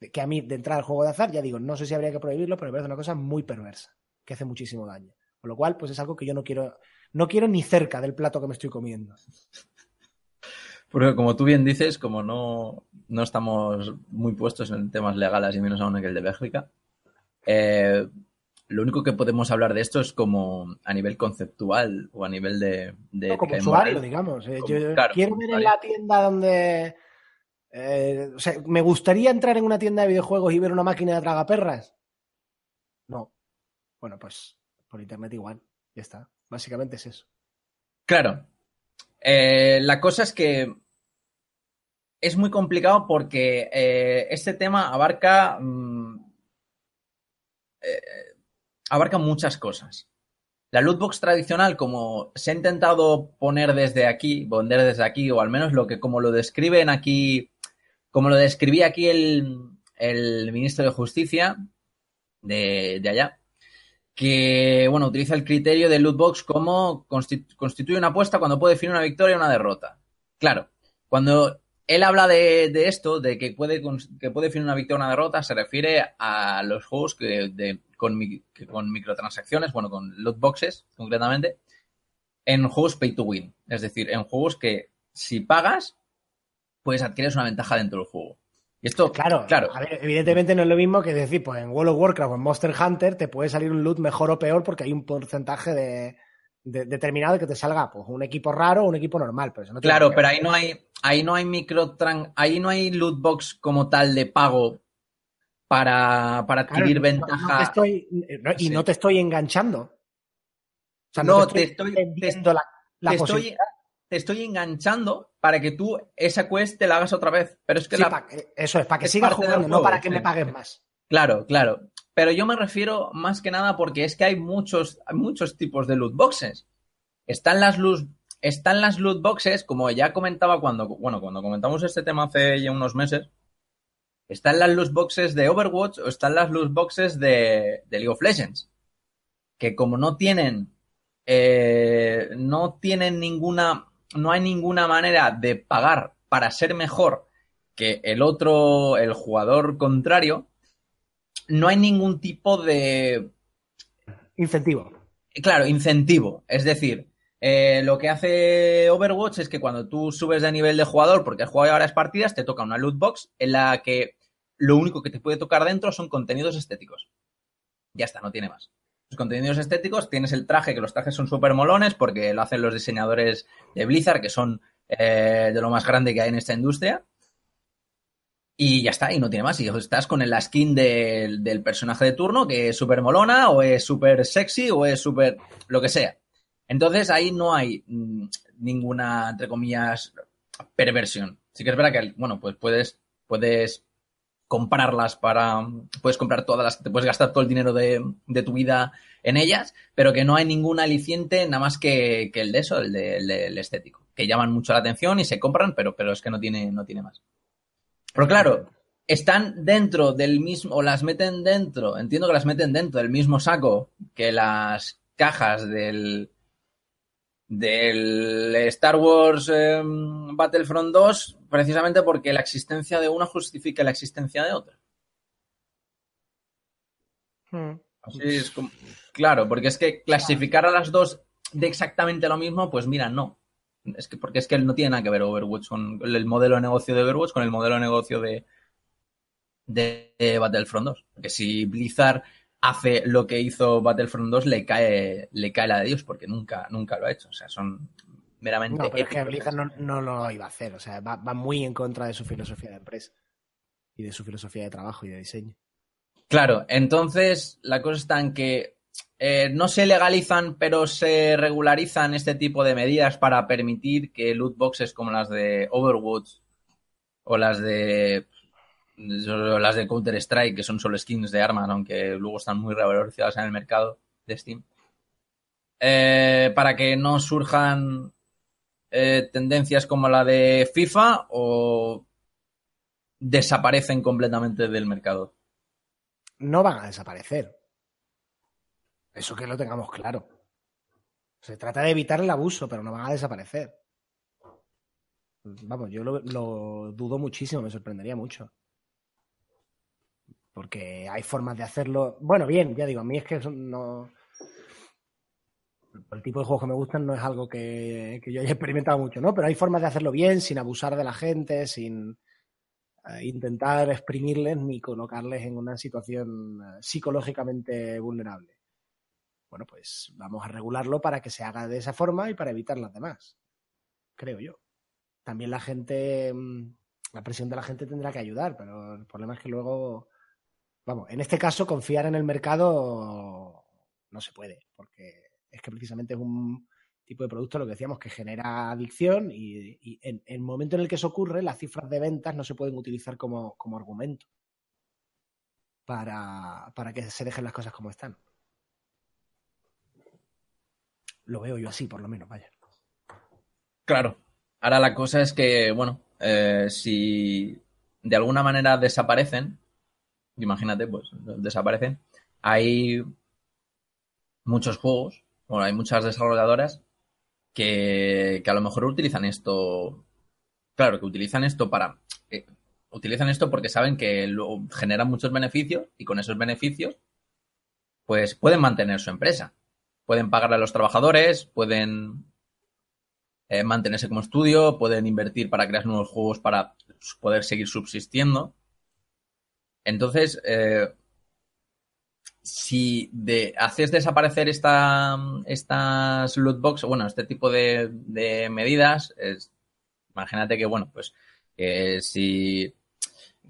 Que a mí, de entrar al juego de azar, ya digo, no sé si habría que prohibirlo, pero me parece una cosa muy perversa, que hace muchísimo daño. Con lo cual, pues es algo que yo no quiero, no quiero ni cerca del plato que me estoy comiendo. Porque como tú bien dices, como no, no estamos muy puestos en temas legales y menos aún en el de Bélgica, eh, lo único que podemos hablar de esto es como a nivel conceptual o a nivel de, de No, como usuario, moral. digamos. eh, Como- yo claro, quiero ver en la tienda donde. Eh, ¿me gustaría entrar en una tienda de videojuegos y ver una máquina de tragaperras? No. Bueno, pues por internet igual. Ya está. Básicamente es eso. Claro. Eh, la cosa es que es muy complicado porque eh, este tema abarca, mm, abarca muchas cosas. La lootbox tradicional, como se ha intentado poner desde aquí, poner desde aquí, o al menos lo que como lo describen aquí, como lo describía aquí el, el ministro de Justicia de, de allá, que bueno, utiliza el criterio de lootbox como consti- constituye una apuesta cuando puede definir una victoria o una derrota. Claro, cuando él habla de, de esto, de que puede, que puede definir una victoria o una derrota, se refiere a los juegos que, de- con, con microtransacciones, bueno, con lootboxes concretamente, en juegos pay to win. Es decir, en juegos que si pagas, pues adquieres una ventaja dentro del juego. Y esto, Claro, claro, A ver, evidentemente no es lo mismo que decir, pues en World of Warcraft o en Monster Hunter te puede salir un loot mejor o peor porque hay un porcentaje de, de- determinado de que te salga pues un equipo raro o un equipo normal. Pero eso no tiene Claro, pero ahí no hay, ahí no hay microtran, ahí no hay loot box como tal de pago para, para Claro, adquirir ventaja. no estoy- no- y Sí. no te estoy enganchando. O sea, No, te te estoy- estoy la, la te, estoy. Te estoy enganchando para que tú esa quest te la hagas otra vez. Pero es que Sí, la- pa- eso es, para que es sigas jugando, no para que sí. me pagues más. Claro, claro. Pero yo me refiero más que nada porque es que hay muchos, hay muchos tipos de loot boxes. Están las loot, están las loot boxes, como ya comentaba cuando, bueno, cuando comentamos este tema hace ya unos meses, están las loot boxes de Overwatch o están las loot boxes de, de League of Legends. Que como no tienen, eh, no tienen ninguna, no hay ninguna manera de pagar para ser mejor que el otro, el jugador contrario, no hay ningún tipo de, Incentivo. claro, incentivo. Es decir, eh, lo que hace Overwatch es que cuando tú subes de nivel de jugador, porque has jugado ya varias partidas, te toca una loot box en la que lo único que te puede tocar dentro son contenidos estéticos. Ya está, no tiene más. Los contenidos estéticos, tienes el traje, que los trajes son súper molones porque lo hacen los diseñadores de Blizzard, que son eh, de lo más grande que hay en esta industria. Y ya está, y no tiene más. Y estás con la skin del, personaje de turno, que es súper molona, o es súper sexy, o es súper lo que sea. Entonces ahí no hay mm, ninguna, entre comillas, perversión. Sí que es verdad que, bueno, pues puedes, puedes comprarlas para, puedes comprar todas las, te puedes gastar todo el dinero de, de tu vida en ellas, pero que no hay ningún aliciente nada más que, que el de eso, el, de- el de- el estético, que llaman mucho la atención y se compran, pero, pero es que no tiene, no tiene más. Pero claro, están dentro del mismo, o las meten dentro, entiendo que las meten dentro del mismo saco que las cajas del, del Star Wars eh, Battlefront 2, precisamente porque la existencia de una justifica la existencia de otra. Hmm. Así es como- claro, porque es que clasificar a las dos de exactamente lo mismo, pues mira, no. Es que, porque es que no tiene nada que ver Overwatch con el modelo de negocio de Overwatch con el modelo de negocio de, de, de Battlefront 2. Porque si Blizzard hace lo que hizo Battlefront 2, le cae, le cae la de Dios, porque nunca, nunca lo ha hecho. O sea, son meramente. No, pero es que. Blizzard no, no lo iba a hacer. O sea, va, va muy en contra de su filosofía de empresa y de su filosofía de trabajo y de diseño. Claro, entonces la cosa está en que eh, no se legalizan, pero se regularizan este tipo de medidas para permitir que loot boxes como las de Overwatch o las de las de Counter Strike, que son solo skins de armas, aunque luego están muy revalorizadas en el mercado de Steam, eh, para que no surjan eh, tendencias como la de FIFA o desaparecen completamente del mercado. No van a desaparecer. Eso que lo tengamos claro. Se trata de evitar el abuso, pero no van a desaparecer. Vamos, yo lo, lo dudo muchísimo, me sorprendería mucho. Porque hay formas de hacerlo. Bueno, bien, ya digo, a mí es que no. El tipo de juegos que me gustan no es algo que, yo haya experimentado mucho, ¿no? Pero hay formas de hacerlo bien, sin abusar de la gente, sin eh, intentar exprimirles ni colocarles en una situación eh, psicológicamente vulnerable. Bueno, pues vamos a regularlo para que se haga de esa forma y para evitar las demás. Creo yo. También la gente, mm, la presión de la gente tendrá que ayudar, pero el problema es que luego, vamos, en este caso confiar en el mercado no se puede, porque es que precisamente es un tipo de producto, lo que decíamos, que genera adicción y, en el momento en el que eso ocurre, las cifras de ventas no se pueden utilizar como, como argumento para, para que se dejen las cosas como están. Lo veo yo así, por lo menos, vaya. Claro. Ahora la cosa es que, bueno, eh, si de alguna manera desaparecen, imagínate, pues desaparecen, hay muchos juegos, bueno, hay muchas desarrolladoras que, que a lo mejor utilizan esto, claro, que utilizan esto para, eh, utilizan esto porque saben que generan muchos beneficios y con esos beneficios, pues pueden mantener su empresa. Pueden pagarle a los trabajadores, pueden eh, mantenerse como estudio, pueden invertir para crear nuevos juegos para poder seguir subsistiendo. Entonces, eh, si de, haces desaparecer esta, estas loot box, bueno, este tipo de, medidas, es, imagínate que, bueno, pues que si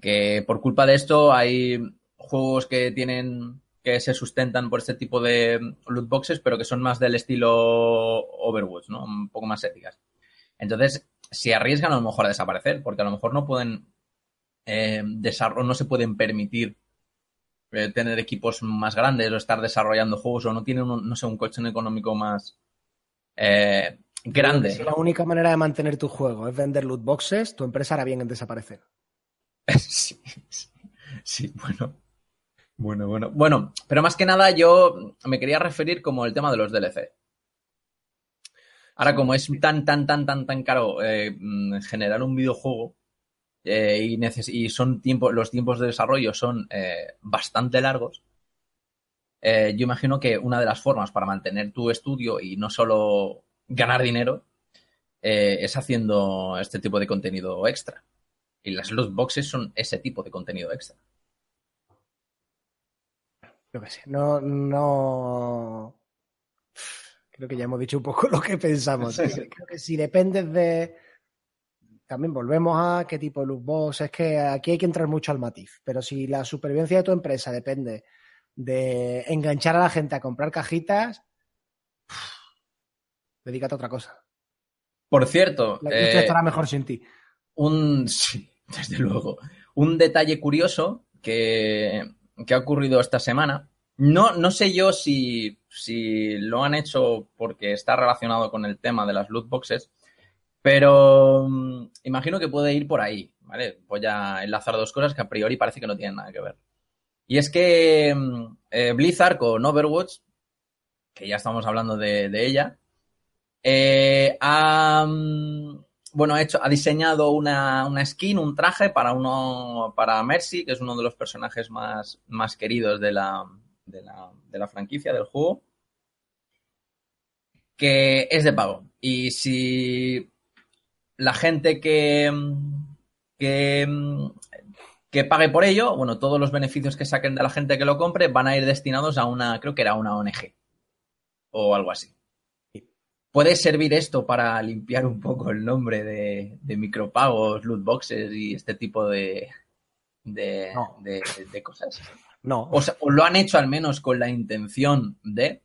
que por culpa de esto hay juegos que tienen que se sustentan por este tipo de loot boxes, pero que son más del estilo Overwatch, ¿no? Un poco más éticas. Entonces, se arriesgan a lo mejor a desaparecer, porque a lo mejor no pueden eh, no se pueden permitir eh, tener equipos más grandes o estar desarrollando juegos o no tienen, un, no sé, un coche económico más eh, grande. La única manera de mantener tu juego es vender loot boxes, tu empresa hará bien en desaparecer. sí, sí, sí, bueno. Bueno, bueno. Bueno, pero más que nada yo me quería referir como el tema de los DLC. Ahora, como es tan, tan, tan, tan, tan caro eh, generar un videojuego eh, y, son tiempo, los tiempos de desarrollo son eh, bastante largos, eh, yo imagino que una de las formas para mantener tu estudio y no solo ganar dinero es haciendo este tipo de contenido extra. Y las loot boxes son ese tipo de contenido extra. Yo qué sé, no, no. Creo que ya hemos dicho un poco lo que pensamos. Creo que si dependes de. También volvemos a qué tipo de loot box. Es que aquí hay que entrar mucho al matiz. Pero si la supervivencia de tu empresa depende de enganchar a la gente a comprar cajitas, dedícate a otra cosa. Por cierto, La industria eh, estará mejor sin ti. un sí, desde luego. Un detalle curioso que, que ha ocurrido esta semana. No, no sé yo si, si lo han hecho porque está relacionado con el tema de las loot boxes, pero mm, imagino que puede ir por ahí, ¿vale? Voy a enlazar dos cosas que a priori parece que no tienen nada que ver. Y es que mm, eh, Blizzard con Overwatch, que ya estamos hablando de, ella, eh, ha, mm, bueno, ha, hecho, ha diseñado una, una skin, un traje para uno para Mercy, que es uno de los personajes más, más queridos de la, de, la, de la franquicia, del juego. que es de pago. Y si la gente que, que, que pague por ello, bueno, todos los beneficios que saquen de la gente que lo compre van a ir destinados a una, creo que era una ONG o algo así. ¿Puede servir esto para limpiar un poco el nombre de, de micropagos, loot boxes y este tipo de, de, No. de- de cosas? No. O, sea, o lo han hecho al menos con la intención de.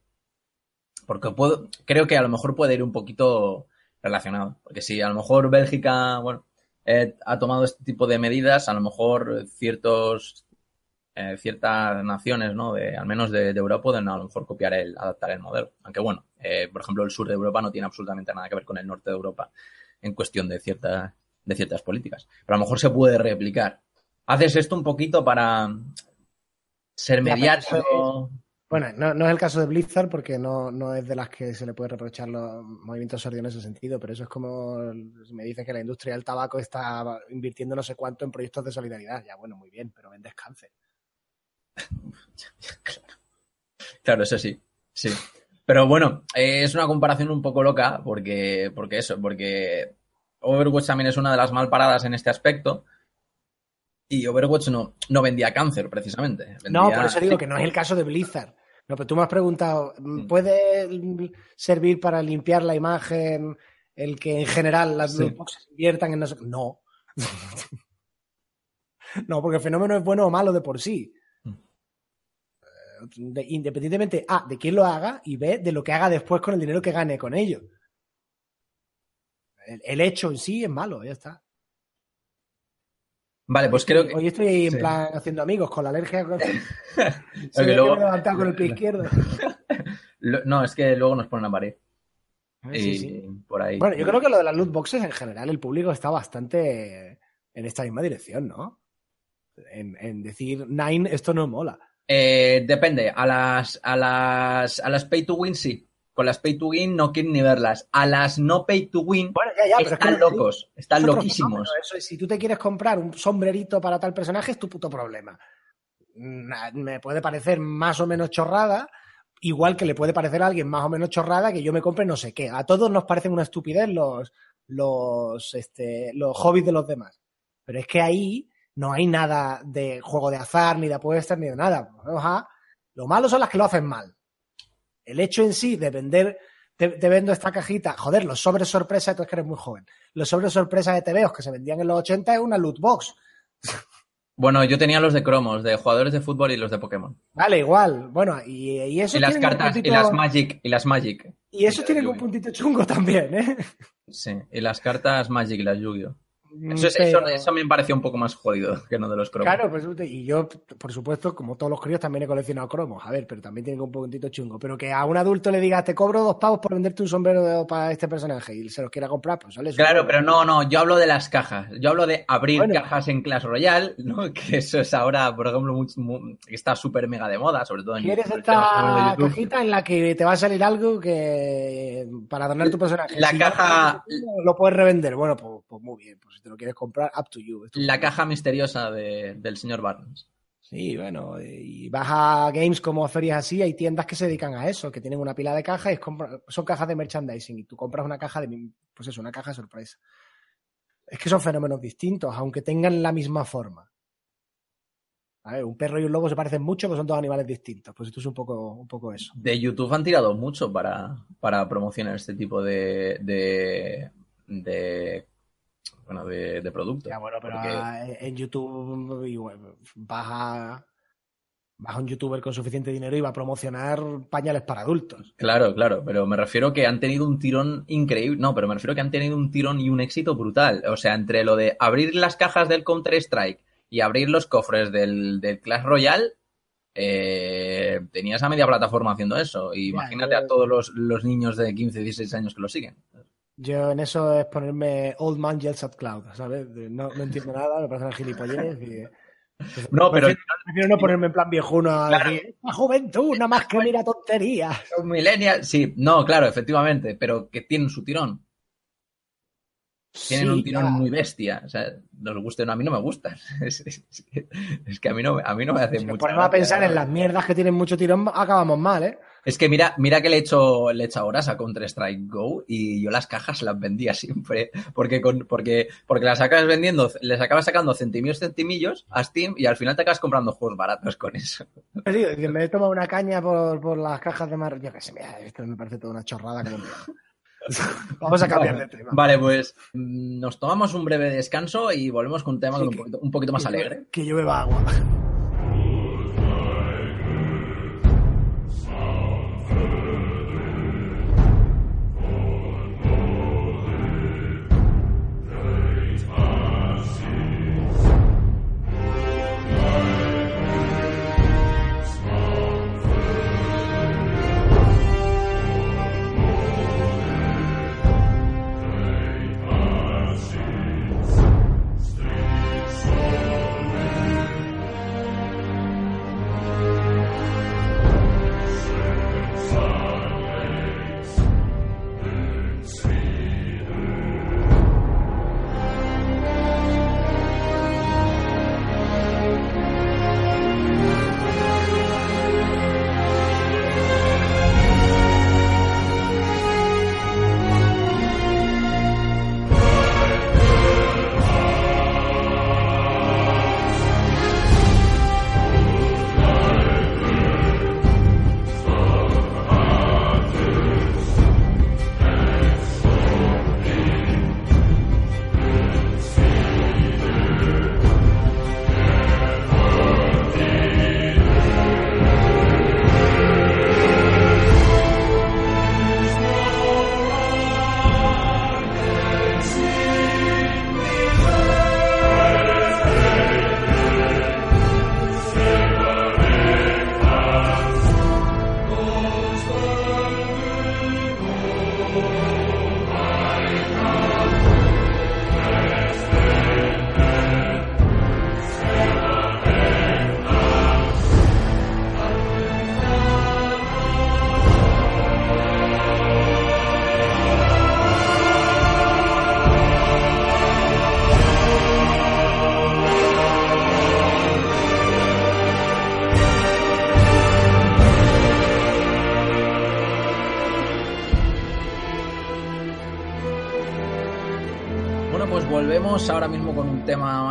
Porque puedo, creo que a lo mejor puede ir un poquito relacionado. Porque si a lo mejor Bélgica, bueno, eh, ha tomado este tipo de medidas, a lo mejor ciertos eh, ciertas naciones, ¿no? De, al menos de, de Europa pueden a lo mejor copiar el, adaptar el modelo. Aunque bueno, eh, por ejemplo, el sur de Europa no tiene absolutamente nada que ver con el norte de Europa en cuestión de ciertas, de ciertas políticas. Pero a lo mejor se puede replicar. Haces esto un poquito para ser Ya, pero mediático. Bueno, no, no es el caso de Blizzard porque no, no es de las que se le puede reprochar los movimientos sordios en ese sentido, pero eso es como si me dices que la industria del tabaco está invirtiendo no sé cuánto en proyectos de solidaridad. Ya, bueno, muy bien, pero vendes cáncer. Claro, eso sí, sí. Pero bueno, eh, es una comparación un poco loca porque, porque eso, porque Overwatch también es una de las mal paradas en este aspecto y Overwatch no, no vendía cáncer precisamente. No, por eso digo que no es el caso de Blizzard. No, pero tú me has preguntado, Mm. ¿puede servir para limpiar la imagen el que en general las Sí. boxes inviertan en no No. no, porque el fenómeno es bueno o malo de por sí. Mm. Eh, de- independientemente, A, de quién lo haga y B, de lo que haga después con el dinero que gane con ello. El, el hecho en sí es malo, ya está. Vale, pues creo que... Hoy estoy en sí. plan haciendo amigos con la alergia. Con... Se Porque ve que luego- me he levantado con el pie izquierdo. Lo- No, es que luego nos ponen a parir. Sí, y sí. por ahí. Bueno, yo creo que lo de las loot boxes en general, el público está bastante en esta misma dirección, ¿no? En, en decir, Nine, esto no mola. Eh, depende. A las, a las, a las pay to win sí. Con las pay to win no quieren ni verlas. A las no pay to win Bueno, ya, ya, pero es que están locos. Están loquísimos. fenómeno, Eso es, si tú te quieres comprar un sombrerito para tal personaje, es tu puto problema. Me puede parecer más o menos chorrada, igual que le puede parecer a alguien más o menos chorrada que yo me compre no sé qué. A todos nos parecen una estupidez los, los, este, los hobbies de los demás. Pero es que ahí no hay nada de juego de azar, ni de apuestas, ni de nada. Lo malo son las que lo hacen mal. El hecho en sí de vender, te, te vendo esta cajita, joder, los sobres sorpresa, tú es que eres muy joven. Los sobres sorpresa de TVOs que se vendían en los 80 es una loot box. Bueno, yo tenía los de cromos, de jugadores de fútbol y los de Pokémon. Vale, igual. Bueno, y, y eso Y las cartas, y las Magic, y las Magic. y eso las un puntito chungo también, ¿eh? Sí, y las cartas Magic y las Yu-Gi-Oh. Eso, es- Pero- eso, eso me pareció un poco más jodido que no de los cromos. Claro, pues, y yo, por supuesto, como todos los críos, también he coleccionado cromos. A ver, pero también tienen un puntito chungo. Pero que a un adulto le digas, te cobro dos pavos por venderte un sombrero de- para este personaje y se los quiera comprar, pues sale Claro, pero no, no, yo hablo de las cajas. Yo hablo de abrir Bueno. cajas en Clash Royale, ¿no? Que eso es ahora, por ejemplo, mucho- mu- que está súper mega de moda, sobre todo en ¿Quieres esta cajita en la que te va a salir algo que para adornar tu personaje? La Si caja- no, lo puedes revender. Bueno, pues, pues muy bien. Pues te lo quieres comprar, up to you. La caja misteriosa de- del señor Barnes. Sí, bueno, y vas a games como ferias así, hay tiendas que se dedican a eso, que tienen una pila de cajas y compra- son cajas de merchandising y tú compras una caja de, pues eso, una caja sorpresa. Es que son fenómenos distintos, aunque tengan la misma forma. A ver, un perro y un lobo se parecen mucho, pero son dos animales distintos. Pues esto es un poco, un poco eso. De YouTube han tirado mucho para, para promocionar este tipo de, de, de bueno, de, de productos. Ya, bueno, pero Porque- en YouTube igual, vas a, vas a un youtuber con suficiente dinero y va a promocionar pañales para adultos. Claro, claro, pero me refiero que han tenido un tirón increíble. No, pero me refiero que han tenido un tirón y un éxito brutal. O sea, entre lo de abrir las cajas del Counter-Strike y abrir los cofres del, del Clash Royale, eh, tenías a media plataforma haciendo eso. Y imagínate a todos los, los niños de 15, 16 años que lo siguen. Yo en eso es ponerme Old Man Yells at Cloud, ¿sabes? No, no entiendo nada, me parece una gilipollez. Y... No, pero Prefiero, prefiero no ponerme en plan viejuno a Claro. decir, la juventud, nada más que mira tonterías. los millennials, sí, no, claro, efectivamente, pero que tienen su tirón. Tienen Sí, un tirón muy bestia. O sea, nos guste o no, a mí no me gustan. Es, es que, es que a mí no, a mí no me hace Si nos mucha ponemos a pensar en las mierdas que tienen mucho tirón, acabamos mal, ¿eh? Es que mira, mira que le he hecho, le he hecho horas a Counter-Strike Go y yo las cajas las vendía siempre. Porque, con, porque, porque las acabas vendiendo, les acabas sacando centimillos, centimillos a Steam y al final te acabas comprando juegos baratos con eso. Que me he tomado una caña por, por las cajas de mar. Yo qué sé, mira, esto me parece toda una chorrada. Como... Vamos a cambiar de tema. Vale, pues mm, nos tomamos un breve descanso y volvemos con un tema Sí, un, que- poquito, un poquito más Que alegre. Que yo beba agua.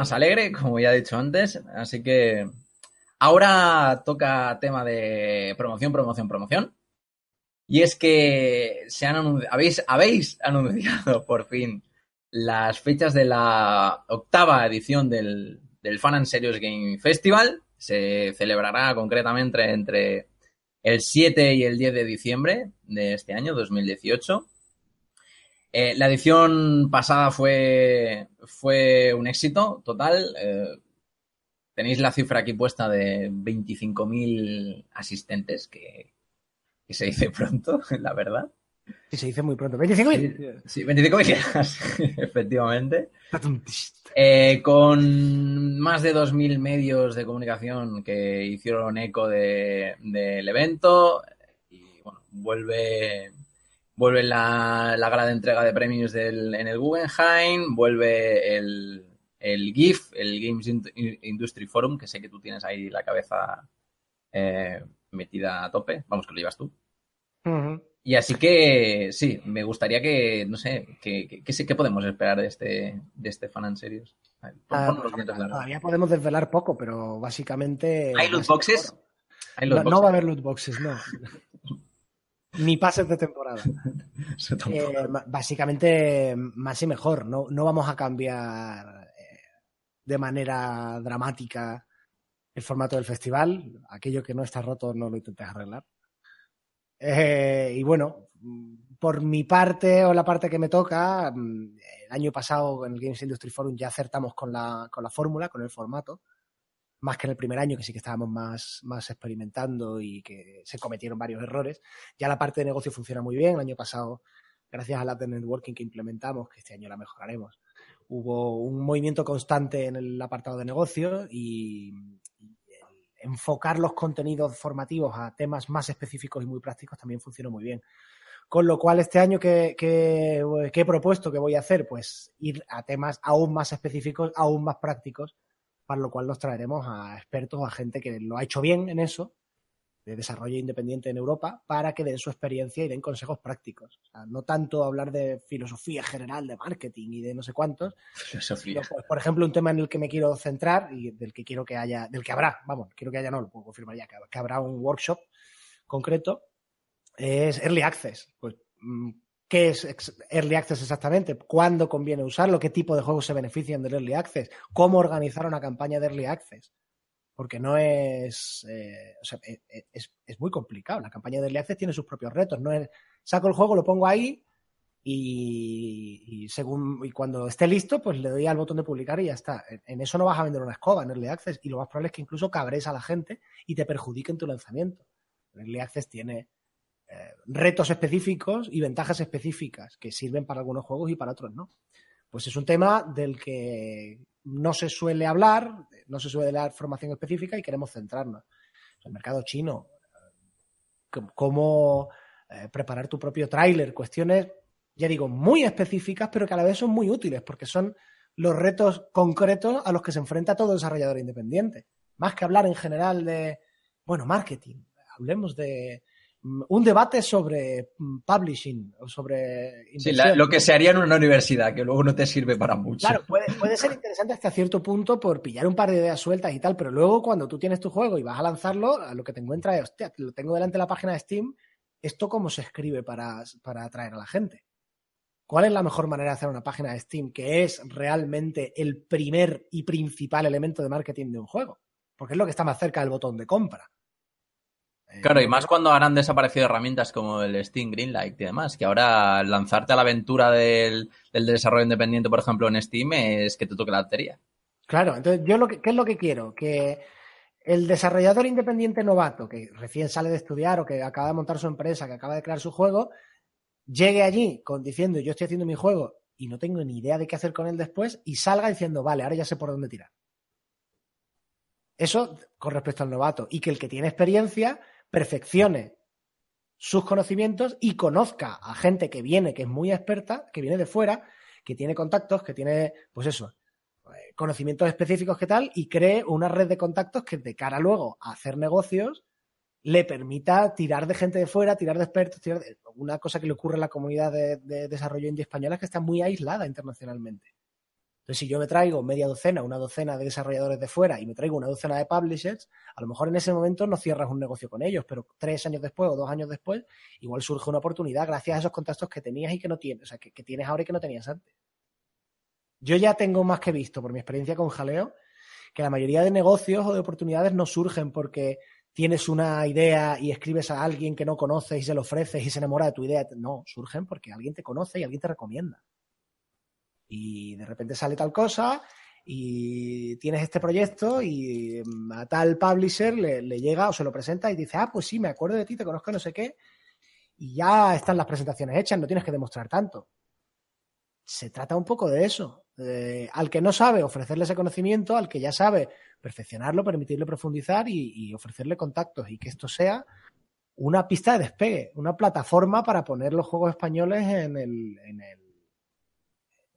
Más alegre, como ya he dicho antes. Así que ahora toca tema de promoción, promoción, promoción. Y es que se han anun- habéis, habéis anunciado por fin las fechas de la octava edición del, del Fan and Serious Game Festival. Se celebrará concretamente entre el 7 y el 10 de diciembre de este año, 2018. Eh, la edición pasada fue, fue un éxito total. Eh, tenéis la cifra aquí puesta de 25.000 asistentes, que, que se dice pronto, la verdad. Y se dice muy pronto. 25.000. Sí, 25.000, efectivamente. Eh, con más de 2.000 medios de comunicación que hicieron eco de- del evento. Y bueno, vuelve, vuelve la, la gala de entrega de premios del- en el Guggenheim, vuelve el, el GIF, el Games In- Industry Forum, que sé que tú tienes ahí la cabeza eh, metida a tope. Vamos, que lo llevas tú. Y así que sí, me gustaría que, no sé, que, que, que sé- ¿qué podemos esperar de este, de este fan en serios. Ah, largos. Todavía podemos desvelar poco, pero básicamente. ¿Hay loot boxes? Hay No, los no boxes. va a haber loot boxes, no. Ni pases de temporada. Eh, básicamente, más y mejor. No, no vamos a cambiar eh, de manera dramática el formato del festival. Aquello que no está roto no lo intentes arreglar. Eh, y bueno, por mi parte o la parte que me toca, mm, el año pasado en el Games Industry Forum ya acertamos con la, con la fórmula, con el formato. Más que en el primer año, que sí que estábamos más, más experimentando y que se cometieron varios errores. Ya la parte de negocio funciona muy bien. El año pasado gracias a la de networking que implementamos, que este año la mejoraremos, hubo un movimiento constante en el apartado de negocio y, enfocar los contenidos formativos a temas más específicos y muy prácticos también funcionó muy bien. Con lo cual, este año que, que, que he propuesto que voy a hacer, pues ir a temas aún más específicos, aún más prácticos, para lo cual nos traeremos a expertos o a gente que lo ha hecho bien en eso de desarrollo independiente en Europa para que den su experiencia y den consejos prácticos. O sea, no tanto hablar de filosofía general de marketing y de no sé cuántos, Filosofía. pues, por ejemplo, un tema en el que me quiero centrar y del que quiero que haya, del que habrá, vamos, quiero que haya, no lo puedo confirmar ya, que, que habrá un workshop concreto, es Early Access. Pues, mm, ¿qué es Early Access exactamente? ¿Cuándo conviene usarlo? ¿Qué tipo de juegos se benefician del Early Access? ¿Cómo organizar una campaña de Early Access? Porque no es, eh, eh, eh, es, muy complicado. La campaña de Early Access tiene sus propios retos. No es, saco el juego, lo pongo ahí y, según y cuando esté listo, pues le doy al botón de publicar y ya está. En, eso no vas a vender una escoba en Early Access y lo más probable es que incluso cabres a la gente y te perjudique en tu lanzamiento. Early Access tiene retos específicos y ventajas específicas que sirven para algunos juegos y para otros no. Pues es un tema del que no se suele hablar, no se suele dar formación específica y queremos centrarnos. El mercado chino, eh, cómo eh, preparar tu propio tráiler, cuestiones, ya digo, muy específicas, pero que a la vez son muy útiles porque son los retos concretos a los que se enfrenta todo desarrollador independiente. Más que hablar en general de, bueno, marketing, hablemos de un debate sobre mm, publishing o sobre Sí, la- lo que se haría en una universidad, que luego no te sirve para mucho. Claro, puede, puede ser interesante hasta cierto punto por pillar un par de ideas sueltas y tal, pero luego cuando tú tienes tu juego y vas a lanzarlo, a lo que te encuentras es, hostia, lo tengo delante de la página de Steam, ¿esto cómo se escribe para, para atraer a la gente? ¿Cuál es la mejor manera de hacer una página de Steam que es realmente el primer y principal elemento de marketing de un juego? Porque es lo que está más cerca del botón de compra. Eh, Claro, y más cuando ahora han desaparecido herramientas como el Steam Greenlight y demás, que ahora lanzarte a la aventura del, del desarrollo independiente, por ejemplo, en Steam, es que te toque la lotería. Claro, entonces yo lo que, ¿qué es lo que quiero? Que el desarrollador independiente novato que recién sale de estudiar o que acaba de montar su empresa, que acaba de crear su juego, llegue allí con diciendo yo estoy haciendo mi juego y no tengo ni idea de qué hacer con él después y salga diciendo vale, ahora ya sé por dónde tirar. Eso con respecto al novato y que el que tiene experiencia perfeccione sus conocimientos y conozca a gente que viene, que es muy experta, que viene de fuera, que tiene contactos, que tiene, pues eso, eh, conocimientos específicos que tal, y cree una red de contactos que de cara luego a hacer negocios le permita tirar de gente de fuera, tirar de expertos, tirar de... Una cosa que le ocurre a la comunidad de, de desarrollo indie española es que está muy aislada internacionalmente. Entonces, si yo me traigo media docena, una docena de desarrolladores de fuera y me traigo una docena de publishers, a lo mejor en ese momento no cierras un negocio con ellos, pero tres años después o dos años después, igual surge una oportunidad gracias a esos contactos que tenías y que no tienes, o sea, que, que tienes ahora y que no tenías antes. Yo ya tengo más que visto por mi experiencia con Jaleo que la mayoría de negocios o de oportunidades no surgen porque tienes una idea y escribes a alguien que no conoces y se lo ofreces y se enamora de tu idea. No, surgen porque alguien te conoce y alguien te recomienda. Y de repente sale tal cosa y tienes este proyecto y mm, a tal publisher le, le llega o se lo presenta y dice, ah, pues sí, me acuerdo de ti, te conozco no sé qué. Y ya están las presentaciones hechas, no tienes que demostrar tanto. Se trata un poco de eso. Al que no sabe, ofrecerle ese conocimiento, al que ya sabe, perfeccionarlo, permitirle profundizar y, ofrecerle contactos y que esto sea una pista de despegue, una plataforma para poner los juegos españoles en el,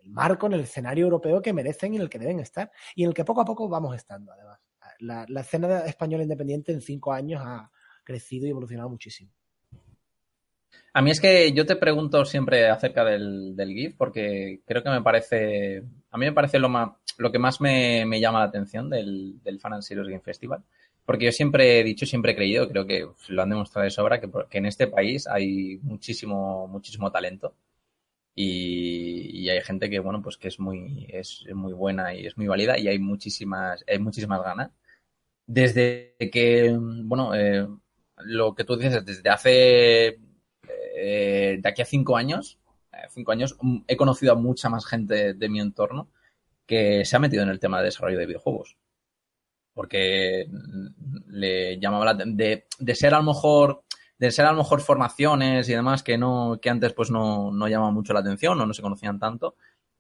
marco, en el escenario europeo que merecen y en el que deben estar y en el que poco a poco vamos estando, además. La, escena española independiente en cinco años ha crecido y evolucionado muchísimo. A mí es que yo te pregunto siempre acerca del, GIF porque creo que me parece, a mí me parece lo, más, lo que más me, llama la atención del, del Fan and Game Festival. Porque yo siempre he dicho, siempre he creído, creo que lo han demostrado de sobra, que, que en este país hay muchísimo, muchísimo talento. Y, y, hay gente que, bueno, pues que es muy, es muy buena y es muy válida y hay muchísimas, hay muchísimas ganas. Desde que, bueno, eh, lo que tú dices, desde hace eh, de aquí a cinco años, eh, cinco años, he conocido a mucha más gente de mi entorno que se ha metido en el tema de desarrollo de videojuegos. Porque le llamaba la de, de ser a lo mejor, de ser a lo mejor formaciones y demás que no, que antes pues no, no llamaban mucho la atención o no se conocían tanto,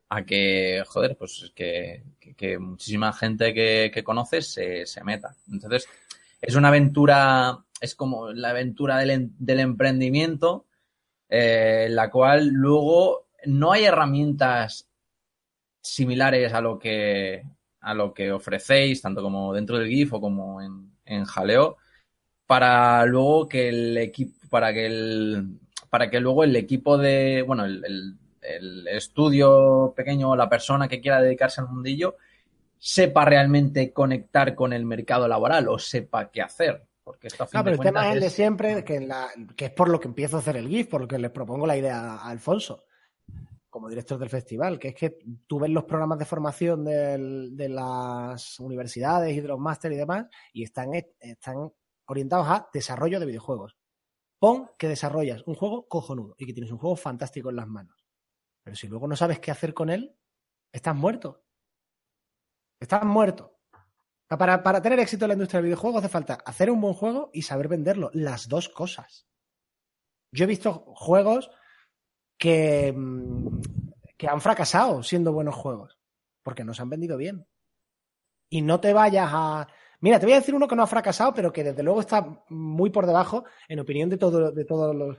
a que, joder, pues que, que, muchísima gente que, que conoces se, se meta. Entonces, es una aventura, es como la aventura del, del emprendimiento, eh, la cual luego no hay herramientas similares a lo que a lo que ofrecéis, tanto como dentro del GIF o como en, en Jaleo, para luego que el equipo, para que el, para que luego el equipo de, bueno, el, el- el estudio pequeño o la persona que quiera dedicarse al mundillo sepa realmente conectar con el mercado laboral o sepa qué hacer. Porque esto a fin No, de pero el tema cuentas es el de siempre, que, en la- que es por lo que empiezo a hacer el GIF, por lo que les propongo la idea a Alfonso, como director del festival, que es que tú ves los programas de formación del- de las universidades y de los másteres y demás, y están, están orientados a desarrollo de videojuegos. Pon que desarrollas un juego cojonudo y que tienes un juego fantástico en las manos. Pero si luego no sabes qué hacer con él, estás muerto. Estás muerto. Para, para tener éxito en la industria del videojuego hace falta hacer un buen juego y saber venderlo. Las dos cosas. Yo he visto juegos que, mm, que han fracasado siendo buenos juegos. Porque no se han vendido bien. Y no te vayas a. Mira, te voy a decir uno que no ha fracasado, pero que desde luego está muy por debajo, en opinión de, todo, de todos los,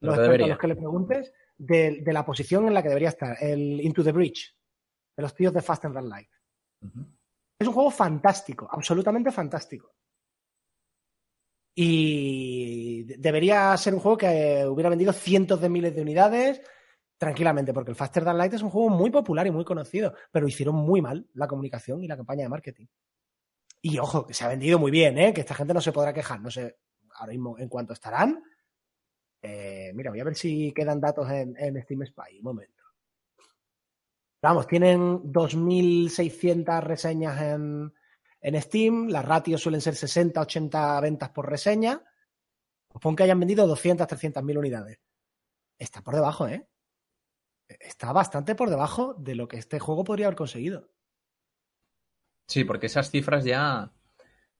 Lo los a los que le preguntes, de, de la posición en la que debería estar. El Into the Breach, de los tíos de Fast and Run Light. Es un juego fantástico, absolutamente fantástico. Y de- debería ser un juego que eh, hubiera vendido cientos de miles de unidades tranquilamente, porque el Faster Than Light es un juego muy popular y muy conocido, pero hicieron muy mal la comunicación y la campaña de marketing. Y ojo, que se ha vendido muy bien, ¿eh? que esta gente no se podrá quejar, no sé ahora mismo en cuánto estarán. Eh, mira, voy a ver si quedan datos en, Steam Spy, un momento. Vamos, tienen 2.600 reseñas en, en Steam, las ratios suelen ser 60, 80 ventas por reseña. Pues que hayan vendido 200, 300 mil unidades. Está por debajo, ¿eh? Está bastante por debajo de lo que este juego podría haber conseguido. Sí, porque esas cifras ya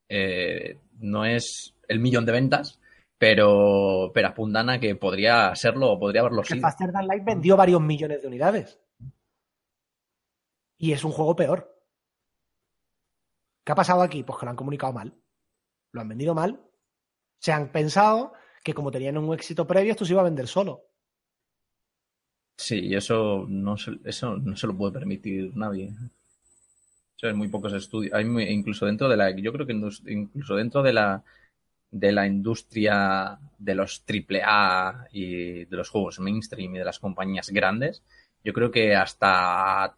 eh, no es el millón de ventas, pero, pero apuntan a que podría serlo o podría haberlo sido. Faster Than Light vendió varios millones de unidades. Y es un juego peor. ¿Qué ha pasado aquí? Pues que lo han comunicado mal. Lo han vendido mal. Se han pensado que como tenían un éxito previo, esto se iba a vender solo. Sí, y eso no se, eso no se lo puede permitir nadie. En muy pocos estudios. Hay muy- incluso dentro de la, yo creo que incluso dentro de la de la industria de los AAA y de los juegos mainstream y de las compañías grandes, yo creo que hasta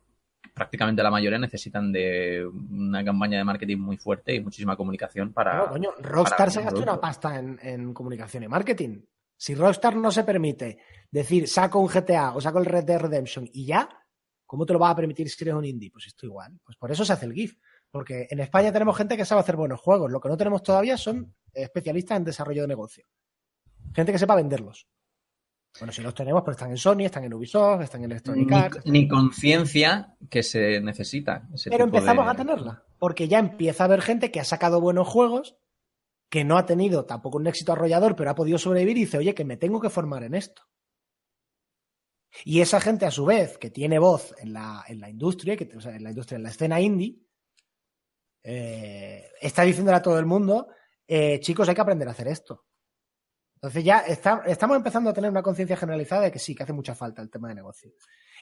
prácticamente la mayoría necesitan de una campaña de marketing muy fuerte y muchísima comunicación para. Claro, coño, Rockstar se gastó una pasta en, en comunicación y marketing. Si Rockstar no se permite decir saco un GTA o saco el Red Dead Redemption y ya, ¿cómo te lo vas a permitir si eres un indie? Pues esto igual. Pues por eso se hace el GIF. Porque en España tenemos gente que sabe hacer buenos juegos. Lo que no tenemos todavía son especialistas en desarrollo de negocio. Gente que sepa venderlos. Bueno, si los tenemos, pues están en Sony, están en Ubisoft, están en Electronic Arts. Ni, ni conciencia que se necesita. ese Pero tipo empezamos de- a tenerla, porque ya empieza a haber gente que ha sacado buenos juegos, que no ha tenido tampoco un éxito arrollador, pero ha podido sobrevivir y dice, oye, que me tengo que formar en esto. Y esa gente, a su vez, que tiene voz en la, en la industria, que, en la industria, en la escena indie, eh, está diciéndole a todo el mundo, eh, chicos, hay que aprender a hacer esto. Entonces ya está- estamos empezando a tener una conciencia generalizada de que sí, que hace mucha falta el tema de negocio.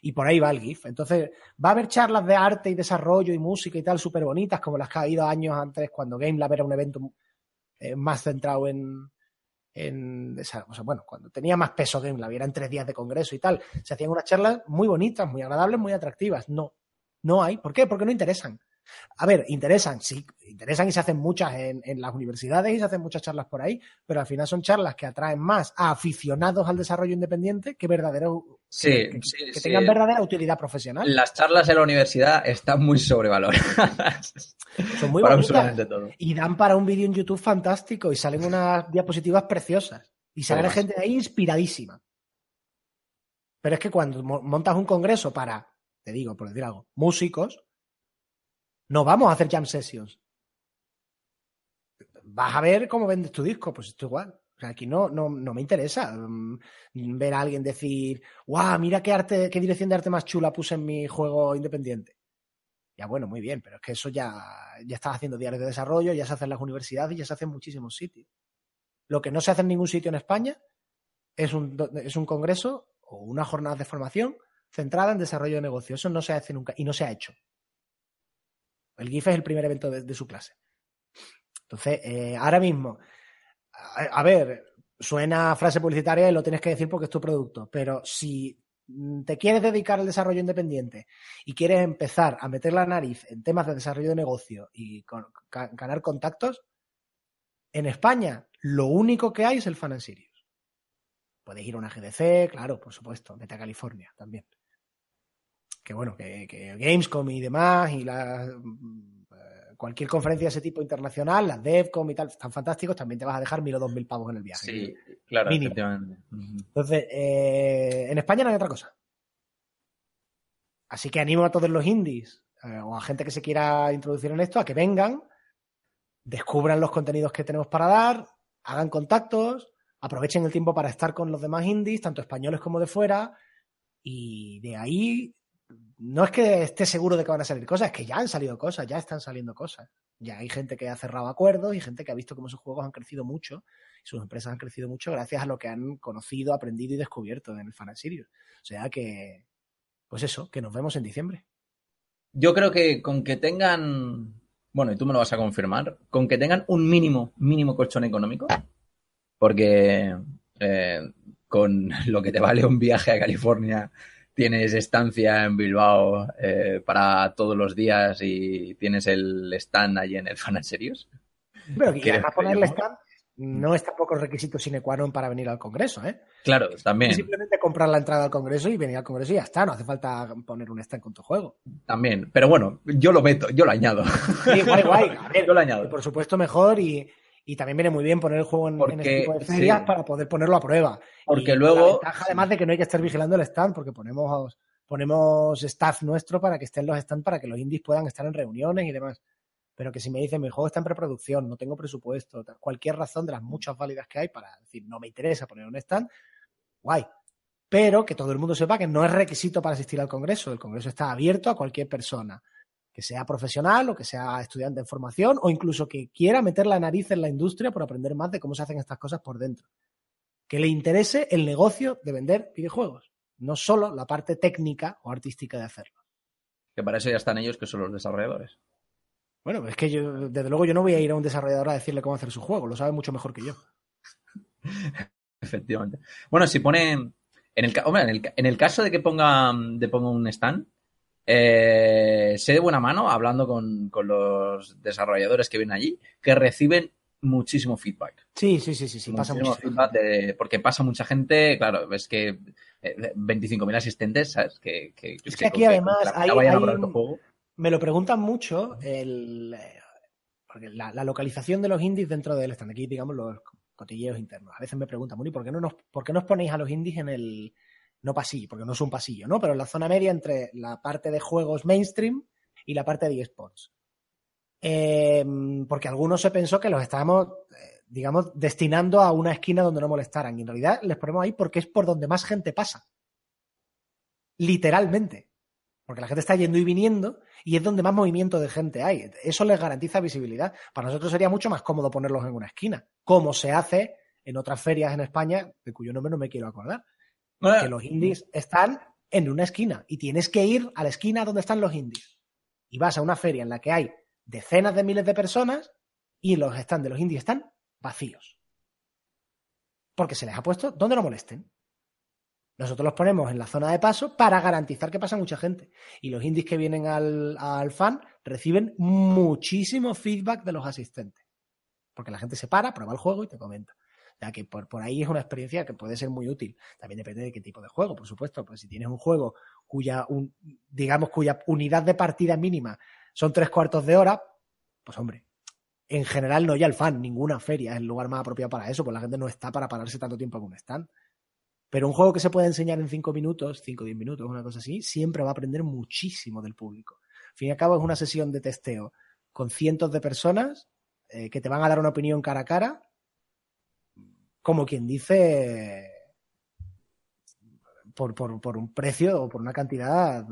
Y por ahí va el GIF. Entonces, va a haber charlas de arte y desarrollo y música y tal súper bonitas, como las que ha habido años antes cuando GameLab era un evento eh, más centrado en, en esa- o sea, bueno, cuando tenía más peso GameLab, eran tres días de congreso y tal, se hacían unas charlas muy bonitas, muy agradables, muy atractivas. No, no hay. ¿Por qué? Porque no interesan. A ver, interesan, sí, interesan y se hacen muchas en, en las universidades y se hacen muchas charlas por ahí, pero al final son charlas que atraen más a aficionados al desarrollo independiente que verdaderos Sí, que, sí, que sí. tengan verdadera utilidad profesional. Las charlas en la universidad están muy sobrevaloradas. Son muy para bonitas. absolutamente todo. Y dan para un vídeo en YouTube fantástico y salen unas diapositivas preciosas. Y sale gente de ahí inspiradísima. Pero es que cuando mo- montas un congreso para, te digo, por decir algo, músicos, no vamos a hacer jam sessions. Vas a ver cómo vendes tu disco, pues esto igual. O sea, aquí no, no, no me interesa mm, ver a alguien decir, guau, mira qué arte, qué dirección de arte más chula puse en mi juego independiente. Ya bueno, muy bien, pero es que eso ya, ya estás haciendo diarios de desarrollo, ya se hace en las universidades ya se hace en muchísimos sitios. Lo que no se hace en ningún sitio en España es un, es un congreso o una jornada de formación centrada en desarrollo de negocio. Eso no se hace nunca y no se ha hecho. El GIF es el primer evento de, su clase. Entonces, eh, ahora mismo, A, ver, suena frase publicitaria y lo tienes que decir porque es tu producto, pero si mm, te quieres dedicar al desarrollo independiente y quieres empezar a meter la nariz en temas de desarrollo de negocio y ganar contactos, en España lo único que hay es el Fan and Sirius. Puedes ir a una GDC, claro, por supuesto, vete a California también. Que bueno, que, que Gamescom y demás y la, eh, cualquier conferencia de ese tipo internacional, las DevCom y tal, están fantásticos, también te vas a dejar mil o dos mil pavos en el viaje. Sí, claro, Mínimo. efectivamente. Ujú. Entonces, eh, en España no hay otra cosa. Así que animo a todos los indies eh, o a gente que se quiera introducir en esto a que vengan, descubran los contenidos que tenemos para dar, hagan contactos, aprovechen el tiempo para estar con los demás indies, tanto españoles como de fuera, y de ahí no es que esté seguro de que van a salir cosas, es que ya han salido cosas, ya están saliendo cosas. Ya hay gente que ha cerrado acuerdos y gente que ha visto cómo sus juegos han crecido mucho sus empresas han crecido mucho gracias a lo que han conocido, aprendido y descubierto en el Fan Sirius. O sea que, pues eso, que nos vemos en diciembre. Yo creo que con que tengan, bueno, y tú me lo vas a confirmar, con que tengan un mínimo, mínimo colchón económico, porque eh, con lo que te vale un viaje a California, tienes estancia en Bilbao eh, para todos los días y tienes el stand allí en el Fan and Serious. Pero ¿Quieres además que ponerle yo? stand no es tampoco requisito sine qua non para venir al Congreso, ¿eh? Claro, también, Simplemente comprar la entrada al Congreso y venir al Congreso y ya está, no hace falta poner un stand con tu juego. también. Pero bueno, yo lo veto, yo lo añado. Sí, guay, guay. A ver, Yo lo añado. por supuesto mejor y, y también viene muy bien poner el juego en, en Porque, este tipo de ferias sí. para poder ponerlo a prueba. Porque Y luego- La ventaja además de que no hay que estar vigilando el stand porque ponemos, ponemos staff nuestro para que estén los stands para que los indies puedan estar en reuniones y demás. Pero que si me dicen mi juego está en preproducción, no tengo presupuesto, cualquier razón de las muchas válidas que hay para decir no me interesa poner un stand, guay. Pero que todo el mundo sepa que no es requisito para asistir al Congreso. El Congreso está abierto a cualquier persona que sea profesional o que sea estudiante en formación o incluso que quiera meter la nariz en la industria por aprender más de cómo se hacen estas cosas por dentro. Que le interese el negocio de vender videojuegos, no solo la parte técnica o artística de hacerlo. Que para eso ya están ellos, que son los desarrolladores. Bueno, es que yo, desde luego yo no voy a ir a un desarrollador a decirle cómo hacer su juego, lo sabe mucho mejor que yo. Efectivamente. Bueno, si pone. En el, ca- hombre, en el, en el caso de que ponga, de ponga un stand, eh, sé de buena mano, hablando con, con los desarrolladores que vienen allí, que reciben muchísimo feedback. Sí, sí, sí, sí, sí, pasa Muchísimo muchísimo. feedback de- porque pasa mucha gente, claro, ves que eh, 25.000 asistentes, ¿sabes? Que, Es que aquí además hay- hay un-. Me lo preguntan mucho el, eh, porque la, la localización de los indies dentro del stand. Aquí, digamos, los cotilleos internos. A veces me preguntan, Muni, ¿por qué no nos, por qué no os ponéis a los indies en el, no pasillo, porque no es un pasillo, ¿no? Pero en la zona media entre la parte de juegos mainstream y la parte de eSports. Eh, porque algunos se pensó que los estábamos, eh, digamos, destinando a una esquina donde no molestaran. Y en realidad les ponemos ahí porque es por donde más gente pasa. Literalmente. Porque la gente está yendo y viniendo y es donde más movimiento de gente hay. Eso les garantiza visibilidad. Para nosotros sería mucho más cómodo ponerlos en una esquina, como se hace en otras ferias en España, de cuyo nombre no me quiero acordar. Que los indies están en una esquina y tienes que ir a la esquina donde están los indies. Y vas a una feria en la que hay decenas de miles de personas y los stands de los indies están vacíos. Porque se les ha puesto donde no molesten. Nosotros los ponemos en la zona de paso para garantizar que pasa mucha gente. Y los indies que vienen al, al fan reciben muchísimo feedback de los asistentes. Porque la gente se para, prueba el juego y te comenta. O sea que por, por ahí es una experiencia que puede ser muy útil. También depende de qué tipo de juego, por supuesto. Pues si tienes un juego cuya, un- digamos, cuya unidad de partida mínima son tres cuartos de hora, pues hombre, en general no hay al fan, ninguna feria es el lugar más apropiado para eso, pues la gente no está para pararse tanto tiempo en un stand. Pero un juego que se puede enseñar en cinco minutos, cinco o diez minutos, una cosa así, siempre va a aprender muchísimo del público. Al fin y al cabo es una sesión de testeo con cientos de personas eh, que te van a dar una opinión cara a cara, como quien dice, por, por, por un precio o por una cantidad.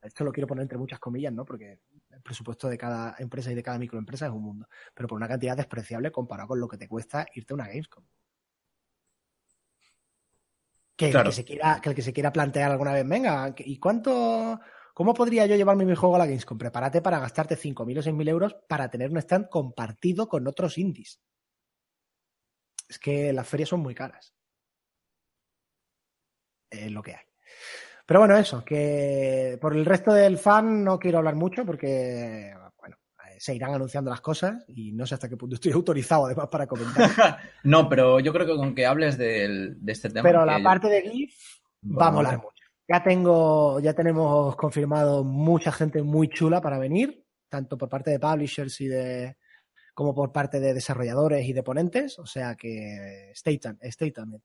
Esto lo quiero poner entre muchas comillas, ¿no? Porque el presupuesto de cada empresa y de cada microempresa es un mundo. Pero por una cantidad despreciable comparado con lo que te cuesta irte a una Gamescom. Que, Claro. el que, se quiera, que el que se quiera plantear alguna vez, venga, ¿y cuánto, cómo podría yo llevarme mi juego a la Gamescom? Prepárate para gastarte 5.000 o 6.000 euros para tener un stand compartido con otros indies. Es que las ferias son muy caras. Es lo que hay. Pero bueno, eso, que por el resto del fan no quiero hablar mucho porque, bueno, eh, se irán anunciando las cosas y no sé hasta qué punto estoy autorizado además para comentar. no, pero yo creo que con que hables de, este tema. Pero la yo- parte de GIF va a molar mucho. Ya tengo, ya tenemos confirmado mucha gente muy chula para venir, tanto por parte de publishers y de como por parte de desarrolladores y de ponentes, o sea que stay, también.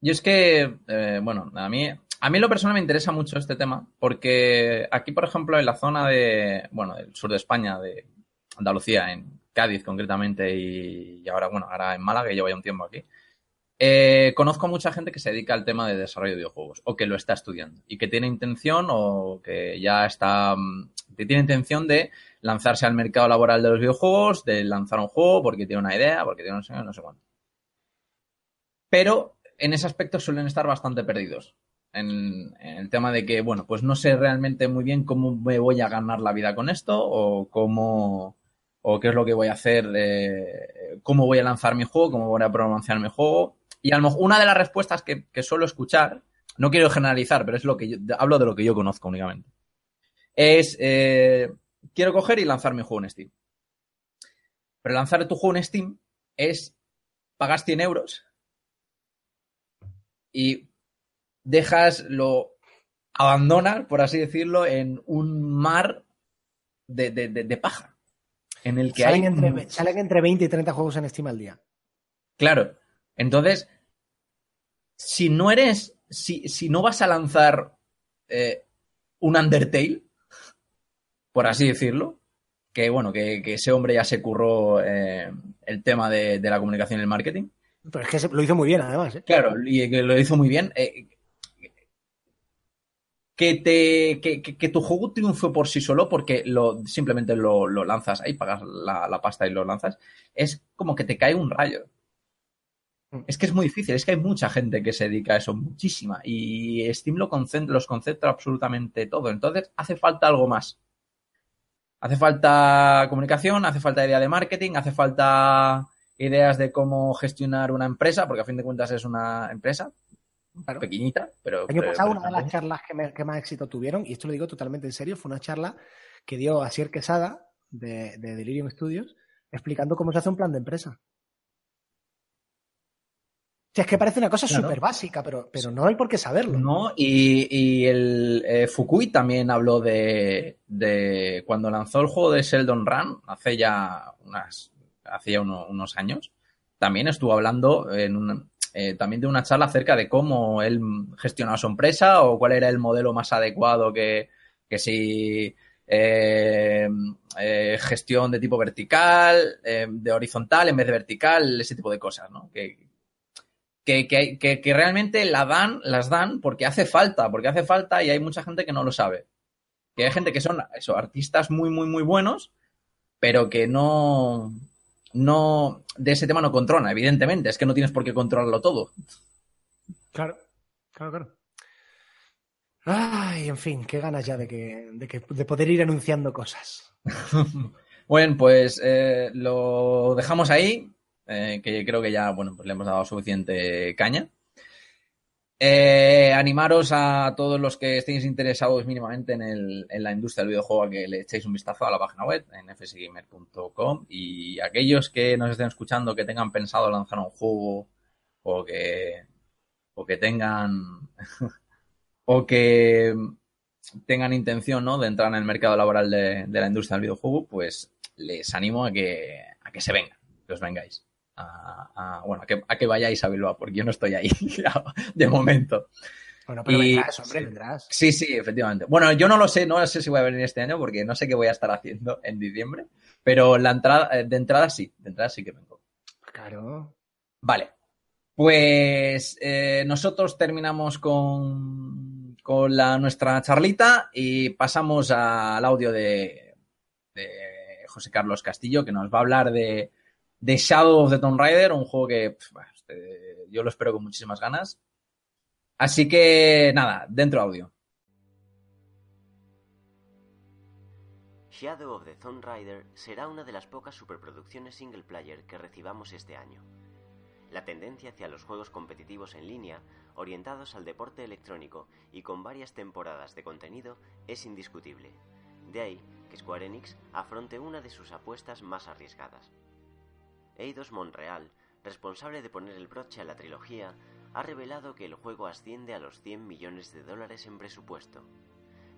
Yo es que, eh, bueno, a mí, a mí lo personal me interesa mucho este tema, porque aquí, por ejemplo, en la zona de, bueno, del sur de España, de Andalucía, en Cádiz concretamente, y, y ahora, bueno, ahora en Málaga, que llevo ya un tiempo aquí, eh, conozco mucha gente que se dedica al tema de desarrollo de videojuegos, o que lo está estudiando, y que tiene intención, o que ya está, mm, que tiene intención de lanzarse al mercado laboral de los videojuegos, de lanzar un juego, porque tiene una idea, porque tiene no sé, no sé cuánto. Pero en ese aspecto suelen estar bastante perdidos. En, en el tema de que, bueno, pues no sé realmente muy bien cómo me voy a ganar la vida con esto o cómo o qué es lo que voy a hacer, eh, cómo voy a lanzar mi juego, cómo voy a pronunciar mi juego. Y a lo mejor una de las respuestas que, que suelo escuchar, no quiero generalizar, pero es lo que yo, hablo de lo que yo conozco únicamente, es eh, quiero coger y lanzar mi juego en Steam. Pero lanzar tu juego en Steam es pagas 100 euros y dejas lo abandonas, por así decirlo, en un mar de, de- de- de paja. En el que Salen, hay. entre, salen entre 20 y 30 juegos en Steam al día. Claro. Entonces, si no eres. Si, si no vas a lanzar eh, un Undertale, por así decirlo, que bueno, que, que ese hombre ya se curró eh, el tema de, de la comunicación y el marketing. Pero es que se- lo hizo muy bien además. ¿eh? Claro, y que lo hizo muy bien. eh, que, te, que, que- que tu juego triunfe por sí solo porque lo, simplemente lo, lo lanzas ahí, pagas la, la pasta y lo lanzas, es como que te cae un rayo. Es que es muy difícil, es que hay mucha gente que se dedica a eso, muchísima. Y Steam lo concent- los concentra absolutamente todo. Entonces hace falta algo más. Hace falta comunicación, hace falta idea de marketing, hace falta ideas de cómo gestionar una empresa, porque a fin de cuentas es una empresa Claro. pequeñita, pero... El año pero- pasado, pero una de las charlas que, me- que más éxito tuvieron, y esto lo digo totalmente en serio, fue una charla que dio Asier Quesada de, de Delirium Studios explicando cómo se hace un plan de empresa. O sea, es que parece una cosa Claro. súper básica, pero, pero no hay por qué saberlo. No, y, y el eh, Fukui también habló de, de cuando lanzó el juego de Sheldon Run hace ya unas hace ya uno- unos años. También estuvo hablando en un- eh, también de una charla acerca de cómo él gestionaba su empresa o cuál era el modelo más adecuado que, que si eh, eh, gestión de tipo vertical, eh, de horizontal en vez de vertical, ese tipo de cosas, ¿no? Que, que, que, que, que realmente la dan, las dan porque hace falta, porque hace falta y hay mucha gente que no lo sabe. Que hay gente que son eso, artistas muy, muy, muy buenos, pero que no, no, de ese tema no controla, evidentemente, es que no tienes por qué controlarlo todo. Claro, claro, claro. Ay, en fin, qué ganas ya de que, de que de poder ir anunciando cosas. Bueno, pues eh, lo dejamos ahí, eh, que creo que ya, bueno, pues le hemos dado suficiente caña. Eh, animaros a todos los que estéis interesados mínimamente en, el, en la industria del videojuego a que le echéis un vistazo a la página web en fsgamer.com y aquellos que nos estén escuchando que tengan pensado lanzar un juego o que, o que tengan o que tengan intención ¿no? de entrar en el mercado laboral de, de la industria del videojuego, pues les animo a que, a que se vengan, que os vengáis. A, a- bueno, a que, a que vayáis a Bilbao, porque yo no estoy ahí de momento. Bueno, pero Y- vendrás, hombre, vendrás. Sí, sí, efectivamente. Bueno, yo no lo sé, no sé si voy a venir este año porque no sé qué voy a estar haciendo en diciembre, pero la entrada, eh, de entrada sí, de entrada sí que vengo. Claro. Vale. Pues eh, nosotros terminamos con, con la, nuestra charlita y pasamos al audio de, de José Carlos Castillo, que nos va a hablar de, de Shadow of the Tomb Raider, un juego que este, yo lo espero con muchísimas ganas. Así que nada, dentro audio. Shadow of the Tomb Raider será una de las pocas superproducciones single player que recibamos este año. La tendencia hacia los juegos competitivos en línea, orientados al deporte electrónico y con varias temporadas de contenido, es indiscutible. De ahí que Square Enix afronte una de sus apuestas más arriesgadas. Eidos Montreal, responsable de poner el broche a la trilogía, ha revelado que el juego asciende a los 100 millones de dólares en presupuesto.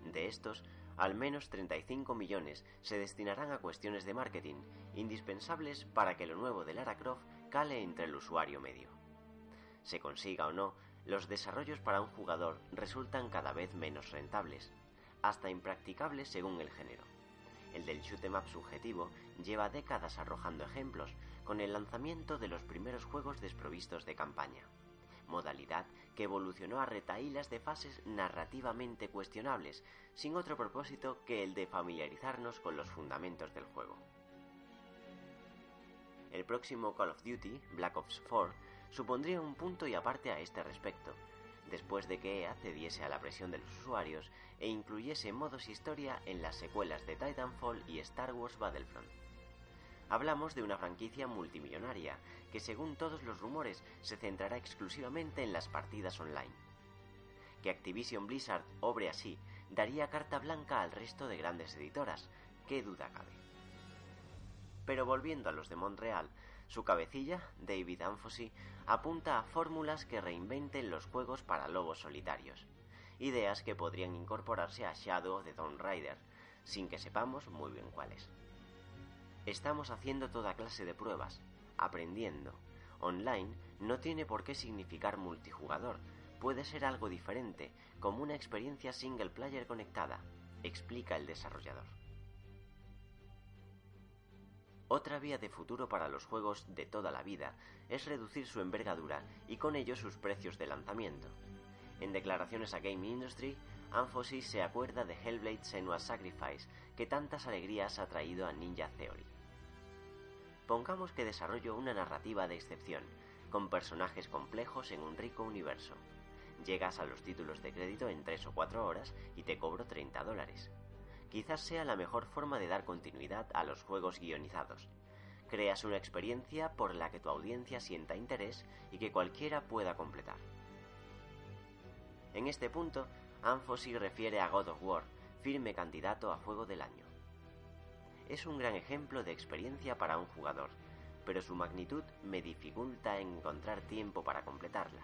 De estos, al menos 35 millones se destinarán a cuestiones de marketing, indispensables para que lo nuevo de Lara Croft cale entre el usuario medio. Se consiga o no, los desarrollos para un jugador resultan cada vez menos rentables, hasta impracticables según el género. El del shoot'em up subjetivo lleva décadas arrojando ejemplos con el lanzamiento de los primeros juegos desprovistos de campaña modalidad que evolucionó a retaílas de fases narrativamente cuestionables, sin otro propósito que el de familiarizarnos con los fundamentos del juego. El próximo Call of Duty, Black Ops 4, supondría un punto y aparte a este respecto, después de que EA cediese a la presión de los usuarios e incluyese modos historia en las secuelas de Titanfall y Star Wars Battlefront. Hablamos de una franquicia multimillonaria que según todos los rumores se centrará exclusivamente en las partidas online. Que Activision Blizzard obre así daría carta blanca al resto de grandes editoras, qué duda cabe. Pero volviendo a los de Montreal, su cabecilla, David Anfosy, apunta a fórmulas que reinventen los juegos para lobos solitarios, ideas que podrían incorporarse a Shadow the Dawn Rider, sin que sepamos muy bien cuáles. Estamos haciendo toda clase de pruebas, aprendiendo. Online no tiene por qué significar multijugador, puede ser algo diferente, como una experiencia single player conectada, explica el desarrollador. Otra vía de futuro para los juegos de toda la vida es reducir su envergadura y con ello sus precios de lanzamiento. En declaraciones a Game Industry, Anfosys se acuerda de Hellblade Senua's Sacrifice, que tantas alegrías ha traído a Ninja Theory. Pongamos que desarrollo una narrativa de excepción, con personajes complejos en un rico universo. Llegas a los títulos de crédito en 3 o 4 horas y te cobro 30 dólares. Quizás sea la mejor forma de dar continuidad a los juegos guionizados. Creas una experiencia por la que tu audiencia sienta interés y que cualquiera pueda completar. En este punto, Anfosy refiere a God of War, firme candidato a Juego del Año es un gran ejemplo de experiencia para un jugador, pero su magnitud me dificulta encontrar tiempo para completarla.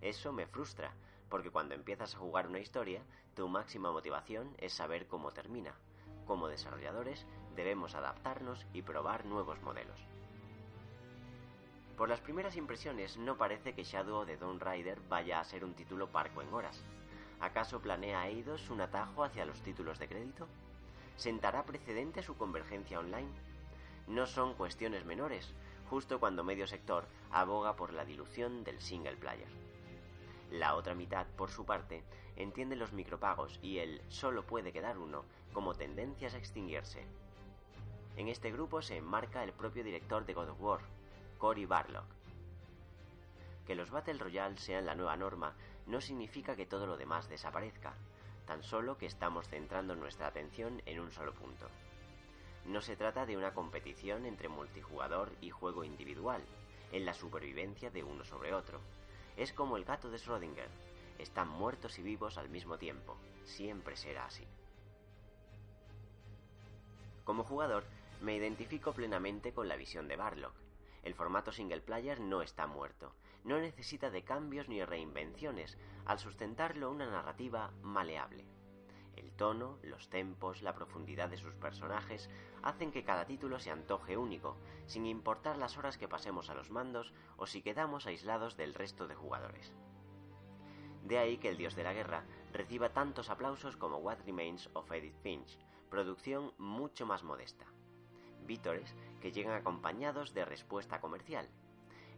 Eso me frustra, porque cuando empiezas a jugar una historia, tu máxima motivación es saber cómo termina. Como desarrolladores debemos adaptarnos y probar nuevos modelos. Por las primeras impresiones no parece que Shadow de Dawn Rider vaya a ser un título parco en horas. ¿Acaso planea Eidos un atajo hacia los títulos de crédito? ¿Sentará precedente su convergencia online? No son cuestiones menores, justo cuando medio sector aboga por la dilución del single player. La otra mitad, por su parte, entiende los micropagos y el solo puede quedar uno como tendencias a extinguirse. En este grupo se enmarca el propio director de God of War, Cory Barlock. Que los Battle Royale sean la nueva norma no significa que todo lo demás desaparezca, tan solo que estamos centrando nuestra atención en un solo punto. No se trata de una competición entre multijugador y juego individual, en la supervivencia de uno sobre otro. Es como el gato de Schrödinger, están muertos y vivos al mismo tiempo, siempre será así. Como jugador, me identifico plenamente con la visión de Barlock. El formato single player no está muerto, no necesita de cambios ni reinvenciones al sustentarlo una narrativa maleable. El tono, los tempos, la profundidad de sus personajes hacen que cada título se antoje único, sin importar las horas que pasemos a los mandos o si quedamos aislados del resto de jugadores. De ahí que El Dios de la Guerra reciba tantos aplausos como What Remains of Edith Finch, producción mucho más modesta. Vítores que llegan acompañados de respuesta comercial.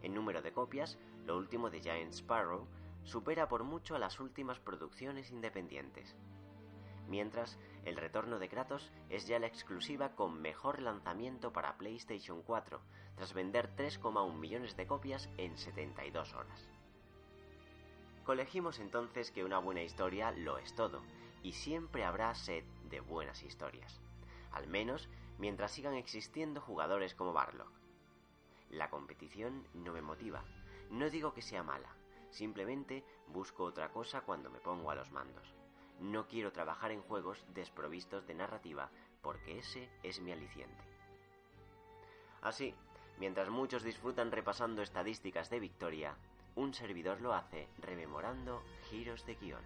En número de copias, lo último de Giant Sparrow supera por mucho a las últimas producciones independientes. Mientras, el retorno de Kratos es ya la exclusiva con mejor lanzamiento para PlayStation 4, tras vender 3,1 millones de copias en 72 horas. Colegimos entonces que una buena historia lo es todo, y siempre habrá sed de buenas historias. al menos mientras sigan existiendo jugadores como Barlock. La competición no me motiva, no digo que sea mala, simplemente busco otra cosa cuando me pongo a los mandos. No quiero trabajar en juegos desprovistos de narrativa porque ese es mi aliciente. Así, mientras muchos disfrutan repasando estadísticas de victoria, un servidor lo hace rememorando giros de guion.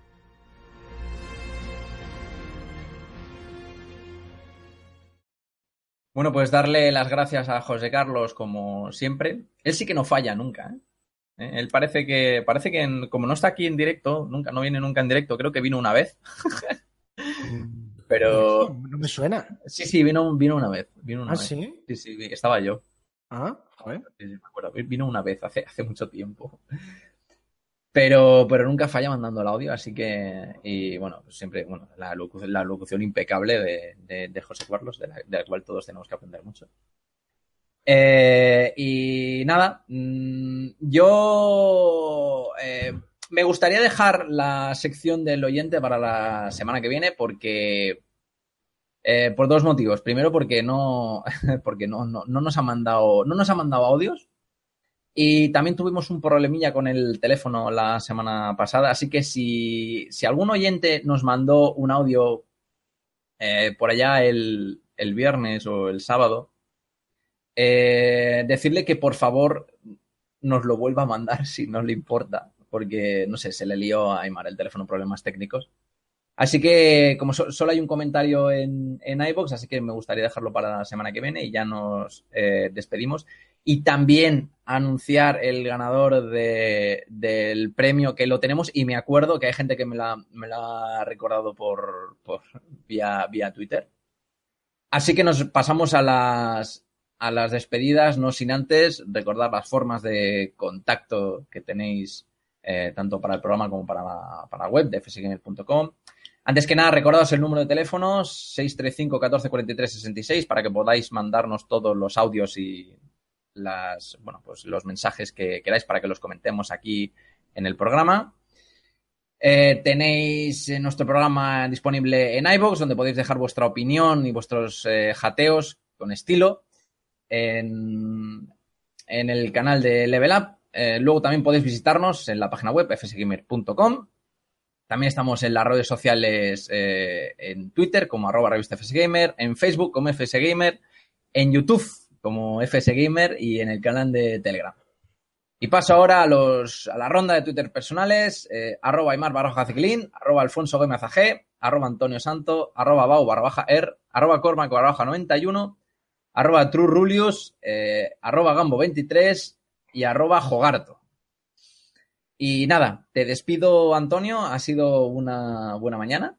Bueno, pues darle las gracias a José Carlos como siempre. Él sí que no falla nunca. ¿eh? ¿Eh? Él parece que, parece que en- como no está aquí en directo, nunca, no viene nunca en directo, creo que vino una vez. Pero No me suena. sí, sí, vino, vino una vez. Vino una ¿Ah, vez. sí? Sí, sí, estaba yo. Ah, joder. Sí, sí, me acuerdo. Vino una vez, hace, hace mucho tiempo. Pero, pero nunca falla mandando el audio, así que. Y bueno, siempre, bueno, la locución, la locución impecable de, de- de José Carlos, de la, de la cual todos tenemos que aprender mucho. Eh, y nada, mm, yo eh, me gustaría dejar la sección del oyente para la semana que viene porque eh, por dos motivos. Primero porque no, porque no, no, no nos ha mandado, no nos ha mandado audios. Y también tuvimos un problemilla con el teléfono la semana pasada, así que si, si algún oyente nos mandó un audio eh, por allá el, el viernes o el sábado, eh, decirle que por favor nos lo vuelva a mandar si no le importa, porque no sé, se le lió a Aymar el teléfono problemas técnicos. Así que, como so- solo hay un comentario en, en iBox, así que me gustaría dejarlo para la semana que viene y ya nos eh, despedimos. Y también anunciar el ganador de- del premio que lo tenemos. Y me acuerdo que hay gente que me la, me la ha recordado por, por vía, vía Twitter. Así que nos pasamos a las, a las despedidas, no sin antes recordar las formas de contacto que tenéis eh, tanto para el programa como para la, web de fsgamer.com. Antes que nada, recordaos el número de teléfono 635 14 43 66 para que podáis mandarnos todos los audios y las, bueno, pues los mensajes que queráis para que los comentemos aquí en el programa. Eh, tenéis eh, nuestro programa disponible en iVoox, donde podéis dejar vuestra opinión y vuestros jateos con estilo en, el canal de Level Up. Eh, luego también podéis visitarnos en la página web fsgamer.com. También estamos en las redes sociales eh, en Twitter como arroba revista FSGamer, en Facebook como FSGamer, en YouTube como FSGamer y en el canal de Telegram. Y paso ahora a, los, a la ronda de Twitter personales, eh, arroba Aymar barra baja Ciclín, arroba Alfonso Gómez AG, arroba Antonio Santo, arroba Bau barra baja R, arroba Cormac barra baja 91, arroba True Rulius, eh, arroba Gambo 23 y arroba Jogarto. Y nada, te despido Antonio, ha sido una buena mañana.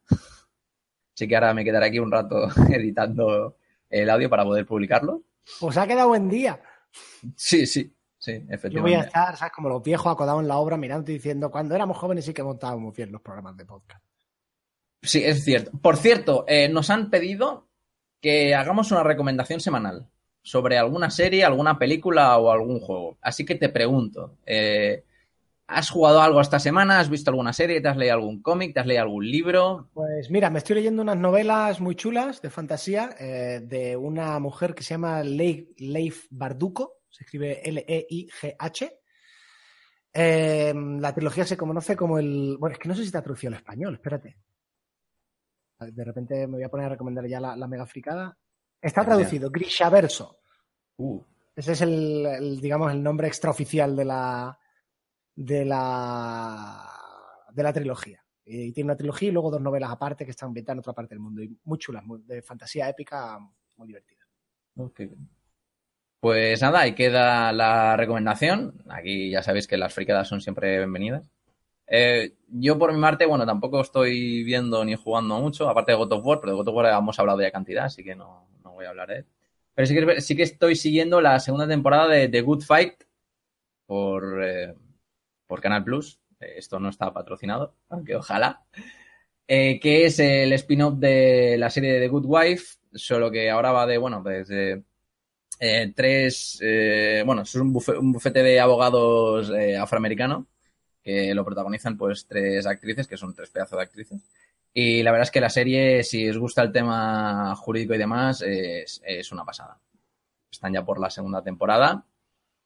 Así que ahora me quedaré aquí un rato editando el audio para poder publicarlo. Pues ha quedado buen día. Sí, sí, sí, Yo voy a efectivamente. estar, ¿sabes? Como los viejos acodados en la obra mirando y diciendo, cuando éramos jóvenes sí que montábamos bien los programas de podcast. Sí, es cierto. Por cierto, eh, nos han pedido que hagamos una recomendación semanal sobre alguna serie, alguna película o algún juego. Así que te pregunto, eh, ¿has jugado algo esta semana? ¿Has visto alguna serie? ¿Te has leído algún cómic? ¿Te has leído algún libro? Pues mira, me estoy leyendo unas novelas muy chulas de fantasía eh, de una mujer que se llama Leif, Leif Barduco, se escribe L-E-I-G-H. Eh, la trilogía se conoce como el... Bueno, es que no sé si está traducido al español, espérate. De repente me voy a poner a recomendar ya la, la mega fricada. Está traducido, Grishaverso. Uh, Ese es el, el, digamos, el nombre extraoficial de la, de la, de la trilogía. Y tiene una trilogía y luego dos novelas aparte que están ambientadas en otra parte del mundo. Y muy chulas, muy- de fantasía épica, muy divertidas. ok. Pues nada, ahí queda la recomendación. Aquí ya sabéis que las fricadas son siempre bienvenidas. Eh, yo por mi parte, bueno, tampoco estoy viendo ni jugando mucho, aparte de God of War, pero de God of War hemos hablado ya cantidad, así que no, no voy a hablar de él. Pero sí que, sí que estoy siguiendo la segunda temporada de The Good Fight por, eh, por Canal Plus. Eh, Esto no está patrocinado, aunque ojalá. Que es el spin-off de la serie de The Good Wife, solo que ahora va de, bueno, desde eh, tres, bueno, es un, bufe- un bufete de abogados afroamericano que lo protagonizan pues tres actrices, que son tres pedazos de actrices. Y la verdad es que la serie, si os gusta el tema jurídico y demás, es, es una pasada. Están ya por la segunda temporada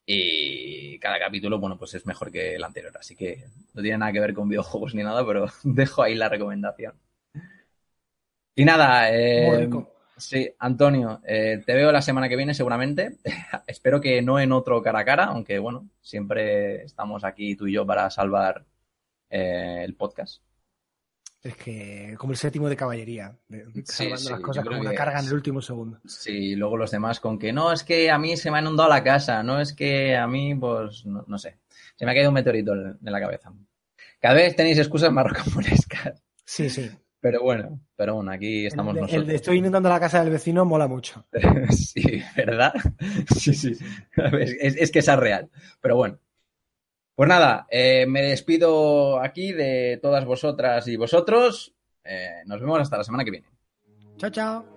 y cada capítulo, bueno, pues es mejor que el anterior. Así que no tiene nada que ver con videojuegos ni nada, pero dejo ahí la recomendación. Y nada, eh, Muy rico. Sí, Antonio, eh, te veo la semana que viene seguramente. Espero que no en otro cara a cara, aunque bueno, siempre estamos aquí tú y yo para salvar eh, el podcast. Es que como el séptimo de caballería, de- Sí, salvando sí, las cosas como una que carga en el último segundo. Sí, luego los demás con que no, es que a mí se me ha inundado la casa, no es que a mí, pues, no, no sé. Se me ha caído un meteorito en en la cabeza. Cada vez tenéis excusas más rocambolescas. Sí, sí. Pero bueno, pero bueno, aquí estamos el, de, nosotros. el de estoy inundando la casa del vecino mola mucho. Sí, ¿verdad? Sí, sí. Es, es que esa es real. Pero bueno. Pues nada, eh, me despido aquí de todas vosotras y vosotros. Eh, nos vemos hasta la semana que viene. Chao, chao.